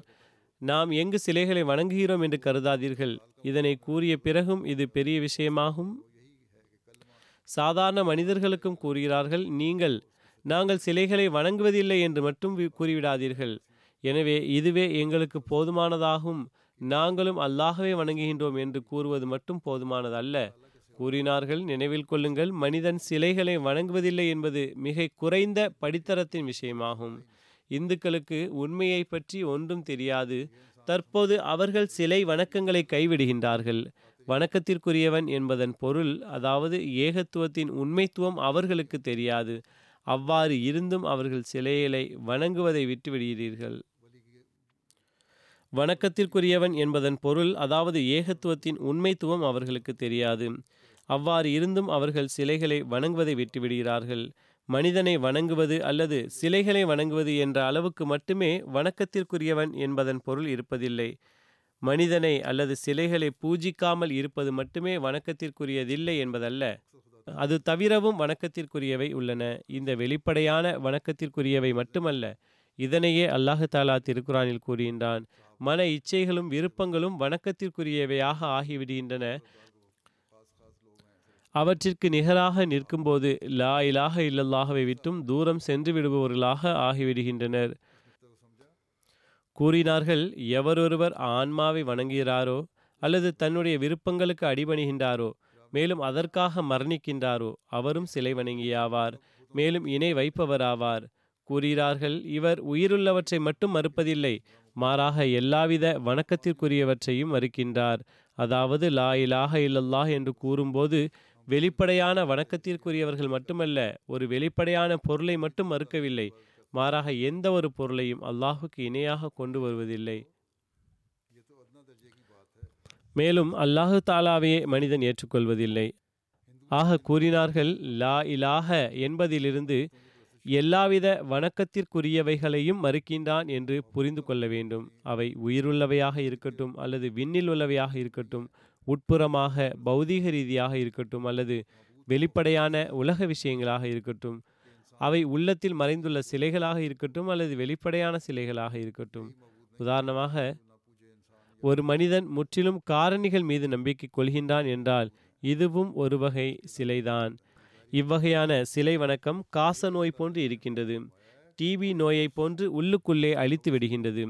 நாம் எங்கு சிலைகளை வணங்குகிறோம் என்று கருதாதீர்கள். இதனை கூறிய பிறகும் இது பெரிய விஷயமாகும். சாதாரண மனிதர்களுக்கும் கூறுகிறார்கள் நீங்கள் நாங்கள் சிலைகளை வணங்குவதில்லை என்று மட்டும் கூறிவிடாதீர்கள். எனவே இதுவே எங்களுக்கு போதுமானதாகும். நாங்களும் அல்லாகவே வணங்குகின்றோம் என்று கூறுவது மட்டும் போதுமானதல்ல. கூறினார்கள் நினைவில் கொள்ளுங்கள் மனிதன் சிலைகளை வணங்குவதில்லை என்பது மிக குறைந்த படித்தரத்தின் விஷயமாகும். இந்துக்களுக்கு உண்மையை பற்றி ஒன்றும் தெரியாது. தற்போது அவர்கள் சிலை வணக்கங்களை கைவிடுகின்றார்கள். வணக்கத்திற்குரியவன் என்பதன் பொருள் அதாவது ஏகத்துவத்தின் உண்மைத்துவம் அவர்களுக்கு தெரியாது. அவ்வாறு இருந்தும் அவர்கள் சிலைகளை வணங்குவதை விட்டுவிடுகிறீர்கள். வணக்கத்திற்குரியவன் என்பதன் பொருள் அதாவது ஏகத்துவத்தின் உண்மைத்துவம் அவர்களுக்கு தெரியாது. அவ்வாறு இருந்தும் அவர்கள் சிலைகளை வணங்குவதை விட்டுவிடுகிறார்கள். மனிதனை வணங்குவது அல்லது சிலைகளை வணங்குவது என்ற அளவுக்கு மட்டுமே வணக்கத்திற்குரியவன் என்பதன் பொருள் இருப்பதில்லை. மனிதனை அல்லது சிலைகளை பூஜிக்காமல் இருப்பது மட்டுமே வணக்கத்திற்குரியதில்லை என்பதல்ல. அது தவிரவும் வணக்கத்திற்குரியவை உள்ளன. இந்த வெளிப்படையான வணக்கத்திற்குரியவை மட்டுமல்ல இதனையே அல்லாஹு தாலா திருக்குறானில் கூறுகின்றான். மன இச்சைகளும் விருப்பங்களும் வணக்கத்திற்குரியவையாக ஆகிவிடுகின்றன. அவற்றிற்கு நிகராக நிற்கும்போது லா இலாக இல்லல்லாகவை விட்டும் தூரம் சென்று விடுபவர்களாக ஆகிவிடுகின்றனர். கூறினார்கள் எவரொருவர் ஆன்மாவை வணங்குகிறாரோ அல்லது தன்னுடைய விருப்பங்களுக்கு அடிபணிகின்றாரோ மேலும் அதற்காக மரணிக்கின்றாரோ அவரும் சிலை வணங்கியாவார் மேலும் இணை வைப்பவராவார். கூறுகிறார்கள் இவர் உயிருள்ளவற்றை மட்டும் மறுப்பதில்லை மாறாக எல்லாவித வணக்கத்திற்குரியவற்றையும் மறுக்கின்றார். அதாவது லா இலாக இல்லல்லாஹ் என்று கூறும்போது வெளிப்படையான வணக்கத்திற்குரியவர்கள் மட்டுமல்ல ஒரு வெளிப்படையான பொருளை மட்டும் மறுக்கவில்லை. மாறாக எந்த ஒரு பொருளையும் அல்லாஹுக்கு இணையாக கொண்டு வருவதில்லை. மேலும் அல்லாஹு தாலாவையே மனிதன் ஏற்றுக்கொள்வதில்லை. ஆக கூறினார்கள் லா இலாக என்பதிலிருந்து எல்லாவித வணக்கத்திற்குரியவைகளையும் மறுக்கின்றான் என்று புரிந்து கொள்ள வேண்டும். அவை உயிருள்ளவையாக இருக்கட்டும் அல்லது விண்ணில் உள்ளவையாக இருக்கட்டும். உட்புறமாக பௌதீக ரீதியாக இருக்கட்டும் அல்லது வெளிப்படையான உலக விஷயங்களாக இருக்கட்டும் அவை உள்ளத்தில் மறைந்துள்ள சிலைகளாக இருக்கட்டும் அல்லது வெளிப்படையான சிலைகளாக இருக்கட்டும். உதாரணமாக ஒரு மனிதன் முற்றிலும் காரணிகள் மீது நம்பிக்கை கொள்கின்றான் என்றால் இதுவும் ஒரு வகை சிலைதான். இவ்வகையான சிலை வணக்கம் காச நோய் போன்று இருக்கின்றது. டிபி நோயை போன்று உள்ளுக்குள்ளே அழித்து விடுகின்றது.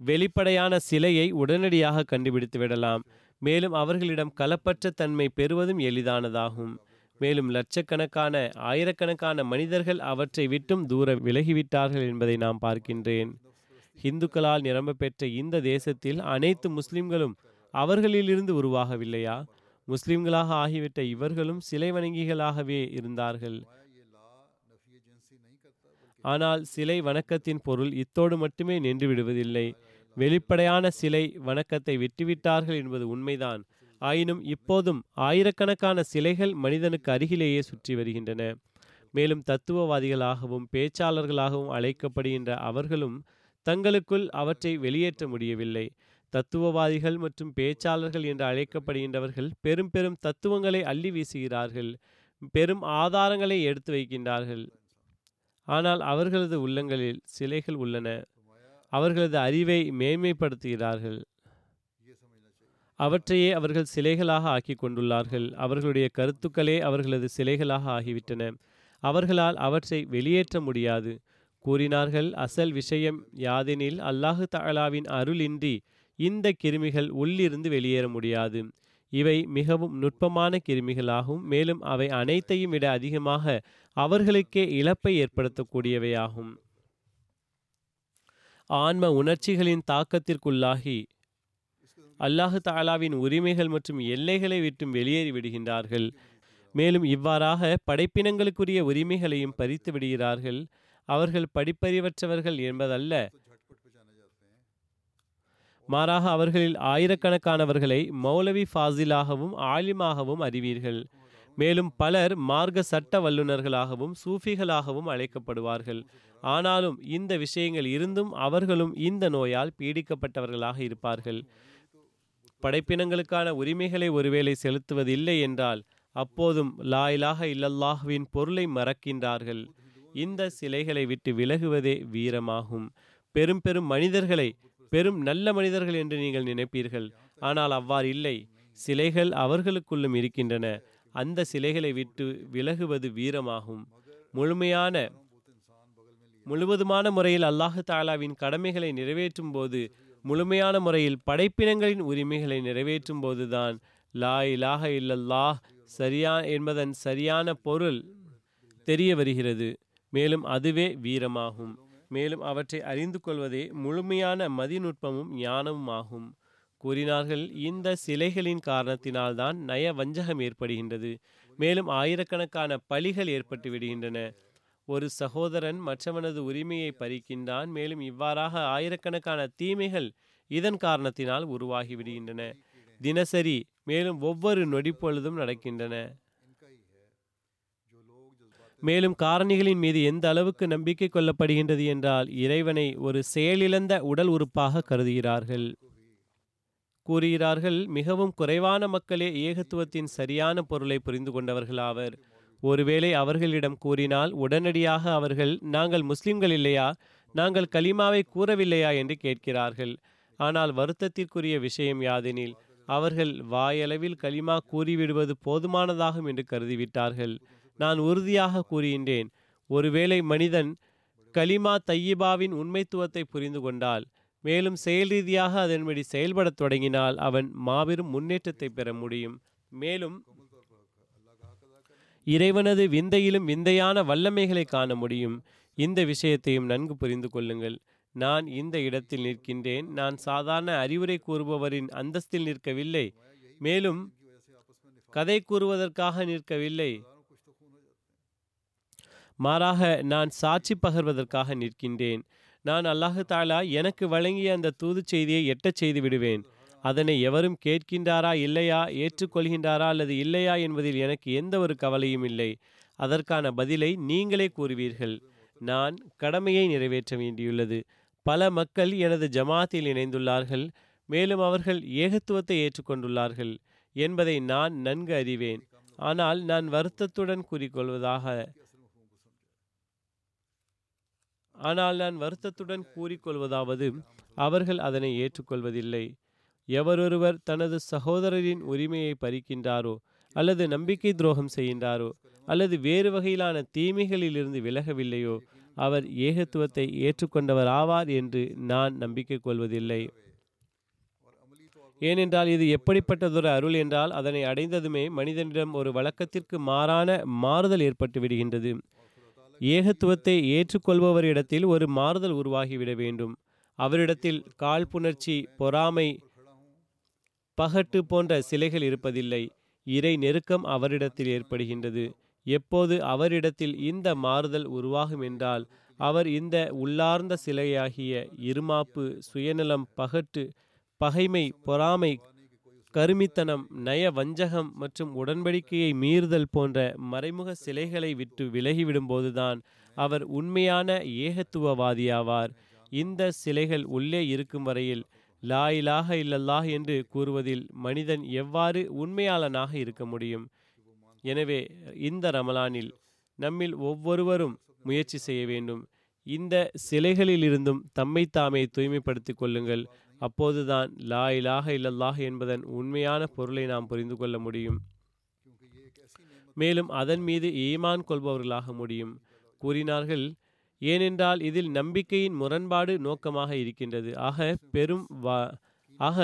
வெளிப்படையான சிலையை உடனடியாக கண்டுபிடித்து விடலாம். மேலும் அவர்களிடம் களப்பற்ற தன்மை பெறுவதும் எளிதானதாகும். மேலும் லட்சக்கணக்கான ஆயிரக்கணக்கான மனிதர்கள் அவற்றை விட்டும் தூர விலகிவிட்டார்கள் என்பதை நாம் பார்க்கின்றேன். இந்துக்களால் நிரம்ப பெற்ற இந்த தேசத்தில் அனைத்து முஸ்லிம்களும் அவர்களிலிருந்து உருவாகவில்லையா? முஸ்லிம்களாக ஆகிவிட்ட இவர்களும் சிலை வணங்கிகளாகவே இருந்தார்கள். ஆனால் சிலை வணக்கத்தின் பொருள் இத்தோடு மட்டுமே நின்று விடுவதில்லை வெளிப்படையான சிலை வணக்கத்தை விட்டுவிட்டார்கள் என்பது உண்மைதான். ஆயினும் இப்போதும் ஆயிரக்கணக்கான சிலைகள் மனிதனுக்கு அருகிலேயே சுற்றி வருகின்றன. மேலும் தத்துவவாதிகளாகவும் பேச்சாளர்களாகவும் அழைக்கப்படுகின்ற அவர்களும் தங்களுக்குள் அவற்றை வெளியேற்ற முடியவில்லை. தத்துவவாதிகள் மற்றும் பேச்சாளர்கள் என்று அழைக்கப்படுகின்றவர்கள் பெரும் பெரும் தத்துவங்களை அள்ளி வீசுகிறார்கள். பெரும் ஆதாரங்களை எடுத்து வைக்கின்றார்கள். ஆனால் அவர்களது உள்ளங்களில் சிலைகள் உள்ளன. அவர்களது அறிவை மேன்மைப்படுத்துகிறார்கள். அவற்றையே அவர்கள் சிலைகளாக ஆக்கி கொண்டுள்ளார்கள் அவர்களுடைய கருத்துக்களே அவர்களது சிலைகளாக ஆகிவிட்டன. அவர்களால் அவற்றை வெளியேற்ற முடியாது. கூறினார்கள் அசல் விஷயம் யாதெனில் அல்லாஹு தலாவின் அருளின்றி இந்த கிருமிகள் உள்ளிருந்து வெளியேற முடியாது. இவை மிகவும் நுட்பமான கிருமிகளாகும். மேலும் அவை அனைத்தையும் விட அதிகமாக அவர்களுக்கே இழப்பை ஏற்படுத்தக்கூடியவையாகும். ஆன்ம உணர்ச்சிகளின் தாக்கத்திற்குள்ளாகி அல்லாஹு தாலாவின் உரிமைகள் மற்றும் எல்லைகளை விட்டும் வெளியேறி விடுகின்றார்கள். மேலும் இவ்வாறாக படைப்பினங்களுக்குரிய உரிமைகளையும் பறித்து விடுகிறார்கள். அவர்கள் படிப்பறிவற்றவர்கள் என்பதல்ல. மாறாக அவர்களில் ஆயிரக்கணக்கானவர்களை மௌலவி ஃபாசிலாகவும் ஆலிமாகவும் அறிவீர்கள். மேலும் பலர் மார்க்க சட்ட வல்லுநர்களாகவும் சூஃபிகளாகவும் அழைக்கப்படுவார்கள். ஆனாலும் இந்த விஷயங்கள் இருந்தும் அவர்களும் இந்த நோயால் பீடிக்கப்பட்டவர்களாக இருப்பார்கள். படைப்பினங்களுக்கான உரிமைகளை ஒருவேளை செலுத்துவதில்லை என்றால் அப்போதும் லா இலாஹ இல்லல்லாஹ்வின் பொருளை மறக்கின்றார்கள். இந்த சிலைகளை விட்டு விலகுவதே வீரமாகும். பெரும் பெரும் மனிதர்களை பெரும் நல்ல மனிதர்கள் என்று நீங்கள் நினைப்பீர்கள். ஆனால் அவ்வாறு இல்லை. சிலைகள் அவர்களுக்குள்ளும் இருக்கின்றன. அந்த சிலைகளை விட்டு விலகுவது வீரமாகும். முழுமையான முழுவதுமான முறையில் அல்லாஹு தாலாவின் கடமைகளை நிறைவேற்றும் போது முழுமையான முறையில் படைப்பினங்களின் உரிமைகளை நிறைவேற்றும் போதுதான் லா இலாக இல்லல்லாஹ் சரியா என்பதன் சரியான பொருள் தெரிய வருகிறது. மேலும் அதுவே வீரமாகும். மேலும் அவற்றை அறிந்து கொள்வதே முழுமையான மதிநுட்பமும் ஞானமும் ஆகும் கூறினார்கள். இந்த சிலைகளின் காரணத்தினால்தான் நய வஞ்சகம் ஏற்படுகின்றது. மேலும் ஆயிரக்கணக்கான பலிகள் ஏற்பட்டு விடுகின்றன. ஒரு சகோதரன் மற்றவனது உரிமையை பறிக்கின்றான். மேலும் இவ்வாறாக ஆயிரக்கணக்கான தீமைகள் இதன் காரணத்தினால் உருவாகி விடுகின்றன. தினசரி மேலும் ஒவ்வொரு நொடிப்பொழுதும் நடக்கின்றன. மேலும் காரணிகளின் மீது எந்த அளவுக்கு நம்பிக்கை கொள்ளப்படுகின்றது என்றால் இறைவனை ஒரு செயலிழந்த உடல் உறுப்பாக கருதுகிறார்கள். கூறுகிறார்கள் மிகவும் குறைவான மக்களே ஏகத்துவத்தின் சரியான பொருளை புரிந்து கொண்டவர்களாவர். ஒருவேளை அவர்களிடம் கூறினால் உடனடியாக அவர்கள் நாங்கள் முஸ்லிம்கள் இல்லையா? நாங்கள் கலிமாவை கூறவில்லையா? என்று கேட்கிறார்கள். ஆனால் வருத்தத்திற்குரிய விஷயம் யாதெனில் அவர்கள் வாயளவில் கலிமா கூறிவிடுவது போதுமானதாகும் என்று கருதிவிட்டார்கள். நான் உறுதியாக கூறுகின்றேன். ஒருவேளை மனிதன் கலிமா தையிபாவின் உண்மைத்துவத்தை புரிந்து கொண்டால் மேலும் செயல் ரீதியாக அதன்படி செயல்படத் தொடங்கினால் அவன் மாபெரும் முன்னேற்றத்தை பெற முடியும். மேலும் இறைவனது விந்தையிலும் விந்தையான வல்லமைகளை காண முடியும். இந்த விஷயத்தையும் நன்கு புரிந்து கொள்ளுங்கள். நான் இந்த இடத்தில் நிற்கின்றேன். நான் சாதாரண அறிவுரை கூறுபவரின் அந்தஸ்தில் நிற்கவில்லை. மேலும் கதை கூறுவதற்காக நிற்கவில்லை. மாறாக நான் சாட்சி பகர்வதற்காக நிற்கின்றேன். நான் அல்லாஹு தாலா எனக்கு வழங்கிய அந்த தூது செய்தியை எட்டச் செய்து விடுவேன். அதனை எவரும் கேட்கின்றாரா இல்லையா ஏற்றுக்கொள்கின்றாரா அல்லது இல்லையா என்பதில் எனக்கு எந்த ஒரு கவலையும் இல்லை. அதற்கான பதிலை நீங்களே கூறுவீர்கள். நான் கடமையை நிறைவேற்ற வேண்டியுள்ளது. பல மக்கள் எனது ஜமாத்தில் இணைந்துள்ளார்கள். மேலும் அவர்கள் ஏகத்துவத்தை ஏற்றுக்கொண்டுள்ளார்கள் என்பதை நான் நன்கு அறிவேன். ஆனால் நான் வருத்தத்துடன் கூறிக்கொள்வதாக ஆனால் நான் வருத்தத்துடன் கூறிக்கொள்வதாவது அவர்கள் அதனை ஏற்றுக்கொள்வதில்லை. எவரொருவர் தனது சகோதரரின் உரிமையை பறிக்கின்றாரோ அல்லது நம்பிக்கை துரோகம் செய்கின்றாரோ அல்லது வேறு வகையிலான தீமைகளிலிருந்து விலகவில்லையோ அவர் ஏகத்துவத்தை ஏற்றுக்கொண்டவர் ஆவார் என்று நான் நம்பிக்கை கொள்வதில்லை. ஏனென்றால் இது எப்படிப்பட்டதொரு அருள் என்றால் அதனை அடைந்ததுமே மனிதனிடம் ஒரு வழக்கத்திற்கு மாறான மாறுதல் ஏற்பட்டு விடுகின்றது. ஏகத்துவத்தை ஏற்றுக்கொள்பவரிடத்தில் ஒரு மாறுதல் உருவாகிவிட வேண்டும். அவரிடத்தில் காழ்ப்புணர்ச்சி பொறாமை பகட்டு போன்ற சிலைகள் இருப்பதில்லை. இறை நெருக்கம் அவரிடத்தில் ஏற்படுகின்றது. எப்போது அவரிடத்தில் இந்த மாறுதல் உருவாகும் என்றால் அவர் இந்த உள்ளார்ந்த சிலையாகிய இருமாப்பு சுயநலம் பகட்டு பகைமை பொறாமை கருமித்தனம் நய வஞ்சகம் மற்றும் உடன்படிக்கையை மீறுதல் போன்ற மறைமுக சிலைகளை விட்டு விலகிவிடும்போதுதான் அவர் உண்மையான ஏகத்துவவாதியாவார். இந்த சிலைகள் உள்ளே இருக்கும் வரையில் லா இலாஹ இல்லல்லாஹ் என்று கூறுவதில் மனிதன் எவ்வாறு உண்மையாளனாக இருக்க முடியும்? எனவே இந்த ரமலானில் நம்மில் ஒவ்வொருவரும் முயற்சி செய்ய வேண்டும். இந்த சிலைகளிலிருந்தும் தம்மை தாமே தூய்மைப்படுத்திக் கொள்ளுங்கள். அப்போதுதான் லா இலாக இல்லல்லாஹ் என்பதன் உண்மையான பொருளை நாம் புரிந்து கொள்ள முடியும். மேலும் அதன் மீது ஈமான் கொள்பவர்களாக முடியும். கூறினார்கள் ஏனென்றால் இதில் நம்பிக்கையின் முரண்பாடு நோக்கமாக இருக்கின்றது. ஆக பெரும் வா ஆக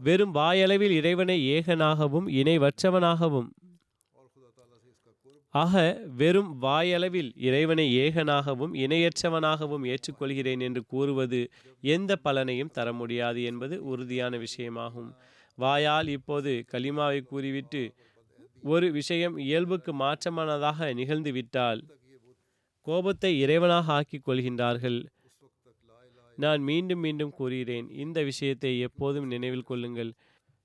வெறும் வாயளவில் இறைவனை ஏகனாகவும் இணைவற்றவனாகவும் ஆக வெறும் வாயளவில் இறைவனை ஏகனாகவும் இணையற்றவனாகவும் ஏற்றுக்கொள்கிறேன் என்று கூறுவது எந்த பலனையும் தர முடியாது என்பது உறுதியான விஷயமாகும். வாயால் இப்போது கலிமாவை கூறிவிட்டு ஒரு விஷயம் இயல்புக்கு மாற்றமானதாக நிகழ்ந்துவிட்டால் கோபத்தை இறைவனாக ஆக்கிக் கொள்கின்றார்கள். நான் மீண்டும் மீண்டும் கூறுகிறேன் இந்த விஷயத்தை எப்போதும் நினைவில் கொள்ளுங்கள்.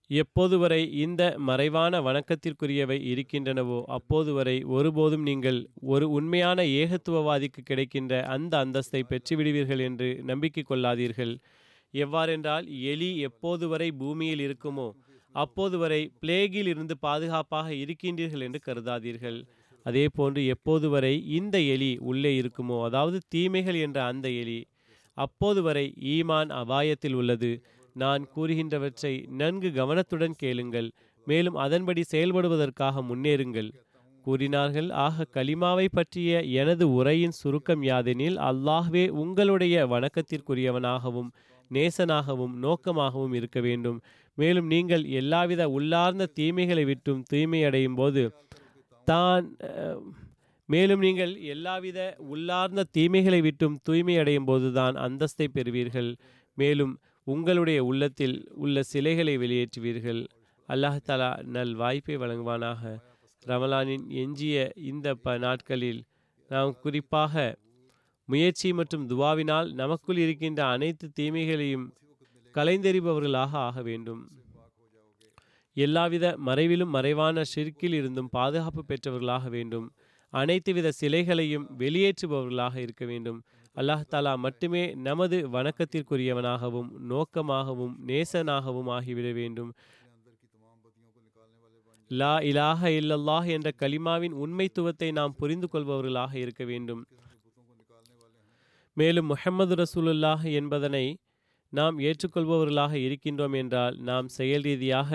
எப்போது வரை இந்த மறைவான வணக்கத்திற்குரியவை இருக்கின்றனவோ அப்போது வரை ஒருபோதும் நீங்கள் ஒரு உண்மையான ஏகத்துவவாதிக்கு கிடைக்கின்ற அந்த அந்தஸ்தை பெற்றுவிடுவீர்கள் என்று நம்பிக்கை கொள்ளாதீர்கள். எவ்வாறென்றால் எலி எப்போது வரை பூமியில் இருக்குமோ அப்போது வரை பிளேகில் இருந்து பாதுகாப்பாக இருக்கின்றீர்கள் என்று கருதாதீர்கள். அதே போன்று எப்போது வரை இந்த எலி உள்ளே இருக்குமோ அதாவது தீமைகள் என்ற அந்த எலி அப்போது வரை ஈமான் அபாயத்தில் உள்ளது. நான் கூறுகின்றவற்றை நன்கு கவனத்துடன் கேளுங்கள் மேலும் அதன்படி செயல்படுவதற்காக முன்னேறுங்கள். கூறினார்கள் ஆக கலிமாவை பற்றிய எனது உரையின் சுருக்கம் யாதெனில் அல்லாஹ்வே உங்களுடைய வணக்கத்திற்குரியவனாகவும் நேசனாகவும் நோக்கமாகவும் இருக்க வேண்டும். மேலும் நீங்கள் எல்லாவித உள்ளார்ந்த தீமைகளை விட்டும் தூய்மையடையும் போது தான் மேலும் நீங்கள் எல்லாவித உள்ளார்ந்த தீமைகளை விட்டும் தூய்மையடையும் போதுதான் அந்தஸ்தை பெறுவீர்கள். மேலும் உங்களுடைய உள்ளத்தில் உள்ள சிலைகளை வெளியேற்றுவீர்கள். அல்லாஹ் தலா நல் வாய்ப்பை வழங்குவானாக. ரமலானின் எஞ்சிய இந்த ப நாட்களில் நாம் குறிப்பாக முயற்சி மற்றும் துவாவினால் நமக்குள் இருக்கின்ற அனைத்து தீமைகளையும் கலைந்தெறிபவர்களாக ஆக வேண்டும். எல்லாவித மறைவிலும் மறைவான ஷிர்கில் இருந்தும் பாதுகாப்பு பெற்றவர்களாக வேண்டும். அனைத்து வித சிலைகளையும் வெளியேற்றுபவர்களாக இருக்க வேண்டும். அல்லாஹ் தாலா மட்டுமே நமது வணக்கத்திற்குரியவனாகவும் நோக்கமாகவும் நேசனாகவும் ஆகிவிட வேண்டும். லா இலாஹ இல்லல்லாஹ் என்ற கலிமாவின் உண்மைத்துவத்தை நாம் புரிந்து கொள்பவர்களாக இருக்க வேண்டும். மேலும் முஹம்மது ரசூலுல்லாஹ் என்பதனை நாம் ஏற்றுக்கொள்பவர்களாக இருக்கின்றோம் என்றால் நாம் செயல் ரீதியாக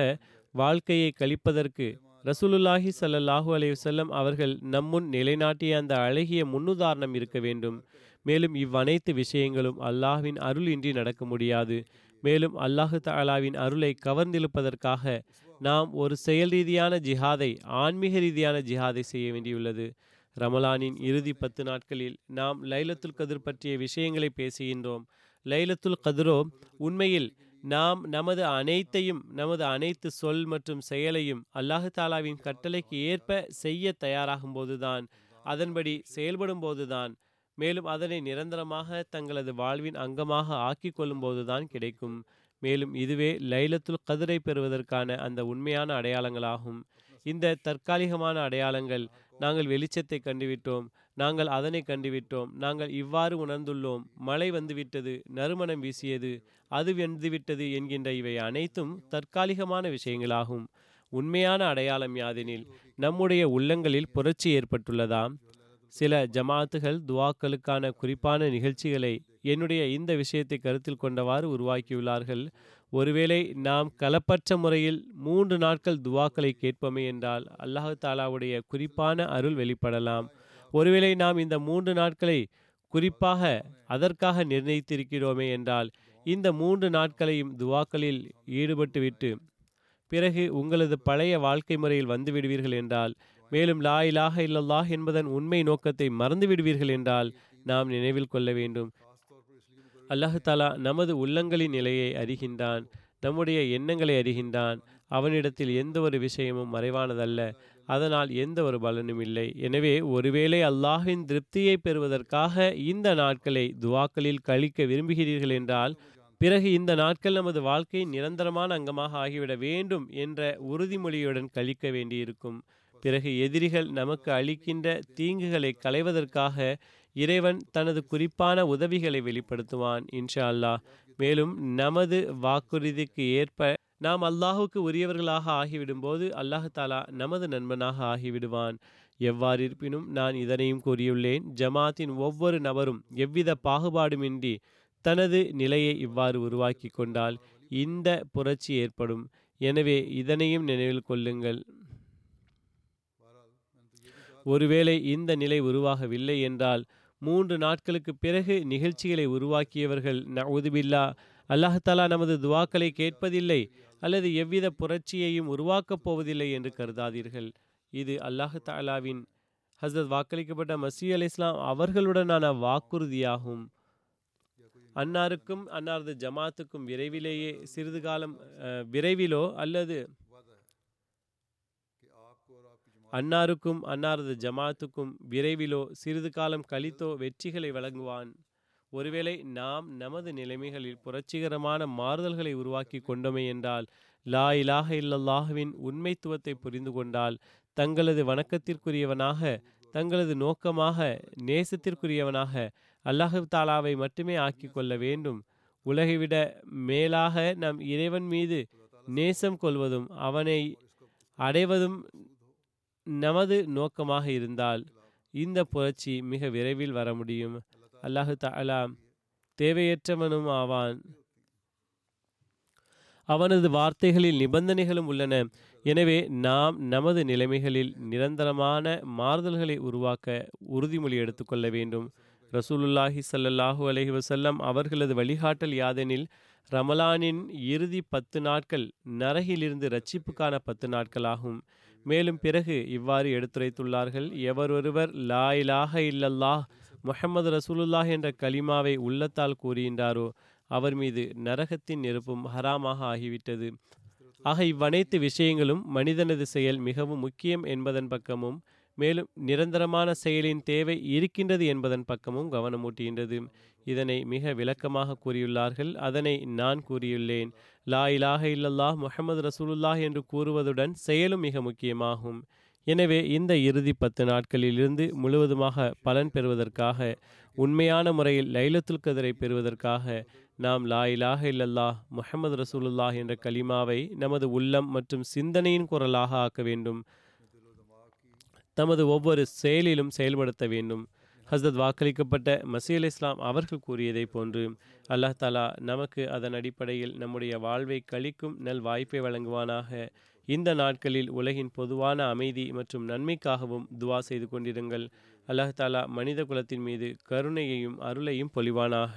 வாழ்க்கையை கழிப்பதற்கு ரசூலுல்லாஹி சல்லாஹூ அலைவசல்லம் அவர்கள் நம்முன் நிலைநாட்டிய அந்த அழகிய முன்னுதாரணம் இருக்க வேண்டும். மேலும் இவ்வனைத்து விஷயங்களும் அல்லாஹ்வின் அருள் இன்றி நடக்க முடியாது. மேலும் அல்லாஹு தாலாவின் அருளை கவர்ந்திழுப்பதற்காக நாம் ஒரு செயல் ரீதியான ஜிஹாதை ஆன்மீக ரீதியான ஜிஹாதை செய்ய வேண்டியுள்ளது. ரமலானின் இறுதி பத்து நாட்களில் நாம் லைலத்துல் கதிர் பற்றிய விஷயங்களை பேசுகின்றோம். லைலத்துல் கதிரோ உண்மையில் நாம் நமது அனைத்தையும் நமது அனைத்து சொல் மற்றும் செயலையும் அல்லாஹு தாலாவின் கட்டளைக்கு ஏற்ப செய்ய தயாராகும் போதுதான் அதன்படி செயல்படும் போதுதான் மேலும் அதனை நிரந்தரமாக தங்களது வாழ்வின் அங்கமாக ஆக்கிக் கொள்ளும்போதுதான் கிடைக்கும். மேலும் இதுவே லைலத்துல் கதிரை பெறுவதற்கான அந்த உண்மையான அடையாளங்களாகும். இந்த தற்காலிகமான அடையாளங்கள் நாங்கள் வெளிச்சத்தை கண்டுவிட்டோம் நாங்கள் அதனை கண்டுவிட்டோம் நாங்கள் இவ்வாறு உணர்ந்துள்ளோம் மழை வந்துவிட்டது நறுமணம் வீசியது அது வெந்துவிட்டது என்கின்ற இவை அனைத்தும் தற்காலிகமான விஷயங்களாகும். உண்மையான அடையாளம் யாதெனில் நம்முடைய உள்ளங்களில் புரட்சி ஏற்பட்டுள்ளதாம். சில ஜமாத்துகள் துவாக்களுக்கான குறிப்பான நிகழ்ச்சிகளை என்னுடைய இந்த விஷயத்தை கருத்தில் கொண்டவாறு உருவாக்கியுள்ளார்கள். ஒருவேளை நாம் கலப்பற்ற முறையில் மூன்று நாட்கள் துவாக்களை கேட்போமே என்றால் அல்லாஹு தாலாவுடைய குறிப்பான அருள் வெளிப்படலாம். ஒருவேளை நாம் இந்த மூன்று நாட்களை குறிப்பாக அதற்காக நிர்ணயித்திருக்கிறோமே என்றால் இந்த மூன்று நாட்களையும் துவாக்களில் ஈடுபட்டுவிட்டு பிறகு உங்களது பழைய வாழ்க்கை முறையில் வந்து விடுவீர்கள் என்றால் மேலும் லா இலாக இல்லல்லாஹ் என்பதன் உண்மை நோக்கத்தை மறந்து விடுவீர்கள் என்றால் நாம் நினைவில் கொள்ள வேண்டும். அல்லாஹு தாலா நமது உள்ளங்களின் நிலையை அறிகின்றான் நம்முடைய எண்ணங்களை அறிகின்றான். அவனிடத்தில் எந்த ஒரு விஷயமும் மறைவானதல்ல. அதனால் எந்த ஒரு பலனும் இல்லை. எனவே ஒருவேளை அல்லாஹின் திருப்தியை பெறுவதற்காக இந்த நாட்களை துவாக்களில் கழிக்க விரும்புகிறீர்கள் என்றால் பிறகு இந்த நாட்கள் நமது வாழ்க்கையின் நிரந்தரமான அங்கமாக ஆகிவிட வேண்டும் என்ற உறுதிமொழியுடன் கழிக்க வேண்டியிருக்கும். பிறகு எதிரிகள் நமக்கு அளிக்கின்ற தீங்குகளை களைவதற்காக இறைவன் தனது குறிப்பான உதவிகளை வெளிப்படுத்துவான் இன்ஷா அல்லாஹ் மேலும் நமது வாக்குறுதிக்கு ஏற்ப நாம் அல்லாஹுக்கு உரியவர்களாக ஆகிவிடும்போது அல்லாஹ் தாலா நமது நண்பனாக ஆகிவிடுவான். எவ்வாறு இருப்பினும் நான் இதனையும் கூறியுள்ளேன் ஜமாத்தின் ஒவ்வொரு நபரும் எவ்வித பாகுபாடுமின்றி தனது நிலையை இவ்வாறு உருவாக்கி கொண்டால் இந்த புரட்சி ஏற்படும். எனவே இதனையும் நினைவில் கொள்ளுங்கள். ஒருவேளை இந்த நிலை உருவாகவில்லை என்றால் மூன்று நாட்களுக்கு பிறகு நிகழ்ச்சிகளை உருவாக்கியவர்கள் நவுதுபில்லா அல்லாஹாலா நமது துவாக்களை கேட்பதில்லை அல்லது எவ்வித புரட்சியையும் உருவாக்கப் போவதில்லை என்று கருதாதீர்கள். இது அல்லாஹு தாலாவின் ஹசரத் வாக்களிக்கப்பட்ட மசீ அலி இஸ்லாம் அவர்களுடனான வாக்குறுதியாகும். அன்னாருக்கும் அன்னாரது ஜமாத்துக்கும் விரைவிலேயே சிறிது காலம் விரைவிலோ அல்லது அன்னாருக்கும் அன்னாரது ஜமாத்துக்கும் விரைவிலோ சிறிது காலம் கழித்தோ வெற்றிகளை வழங்குவான். ஒருவேளை நாம் நமது நிலைமைகளில் புரட்சிகரமான மாறுதல்களை உருவாக்கி கொண்டோமே என்றால் லா இலாக இல்லல்லாஹுவின் உண்மைத்துவத்தை புரிந்து கொண்டால் தங்களது வணக்கத்திற்குரியவனாக தங்களது நோக்கமாக நேசத்திற்குரியவனாக அல்லாஹு தாலாவை மட்டுமே ஆக்கி கொள்ள வேண்டும். உலகை விட மேலாக நம் இறைவன் மீது நேசம் கொள்வதும் அவனை அடைவதும் நமது நோக்கமாக இருந்தால் இந்த புரட்சி மிக விரைவில் வர முடியும். அல்லாஹு தஆலா தேவையற்றவனும் ஆவான். அவனது வார்த்தைகளில் நிபந்தனைகளும் உள்ளன. எனவே நாம் நமது நிலைமைகளில் நிரந்தரமான மாறுதல்களை உருவாக்க உறுதிமொழி எடுத்துக்கொள்ள வேண்டும். ரசூலுல்லாஹி சல்லாஹூ அலஹி வசல்லம் அவர்களது வழிகாட்டல் யாதெனில் ரமலானின் இறுதி பத்து நாட்கள் நரகிலிருந்து ரட்சிப்புக்கான பத்து நாட்களாகும். மேலும் பிறகு இவ்வாறு எடுத்துரைத்துள்ளார்கள் எவரொருவர் லா இல்லல்லாஹ் முஹம்மது ரசூலுல்லாஹ் என்ற கலிமாவை உள்ளத்தால் கூறுகின்றாரோ அவர் மீது நரகத்தின் நெருப்பும் ஹராமாக ஆகிவிட்டது. ஆக இவ்வனைத்து விஷயங்களும் மனிதனது செயல் மிகவும் முக்கியம் என்பதன் பக்கமும் மேலும் நிரந்தரமான செயலின் தேவை இருக்கின்றது என்பதன் பக்கமும் கவனமூட்டுகின்றது. இதனை மிக விளக்கமாக கூறியுள்ளார்கள். அதனை நான் கூறியுள்ளேன். லா இலாக இல்லல்லாஹ் முஹமது ரசூலுல்லாஹ் என்று கூறுவதுடன் செயலும் மிக முக்கியமாகும். எனவே இந்த இறுதி பத்து நாட்களிலிருந்து முழுவதுமாக பலன் பெறுவதற்காக உண்மையான முறையில் லைலத்துல் கதிரை பெறுவதற்காக நாம் லா இலாஹ இல்லல்லாஹ் முஹமது ரசூலுல்லாஹ் என்ற கலிமாவை நமது உள்ளம் மற்றும் சிந்தனையின் குரலாக ஆக்க வேண்டும். தமது ஒவ்வொரு செயலிலும் செயல்படுத்த வேண்டும். ஹஸ்ரத் வாக்களிக்கப்பட்ட மசீல் இஸ்லாம் அவர்கள் கூறியதை போன்று அல்லாஹ் தாலா நமக்கு அதன் அடிப்படையில் நம்முடைய வாழ்வை கழிக்கும் நல் வாய்ப்பை வழங்குவானாக. இந்த நாட்களில் உலகின் பொதுவான அமைதி மற்றும் நன்மைக்காகவும் துவா செய்து கொண்டிருங்கள். அல்லாஹ் தாலா மனித குலத்தின் மீது கருணையையும் அருளையும் பொலிவானாக.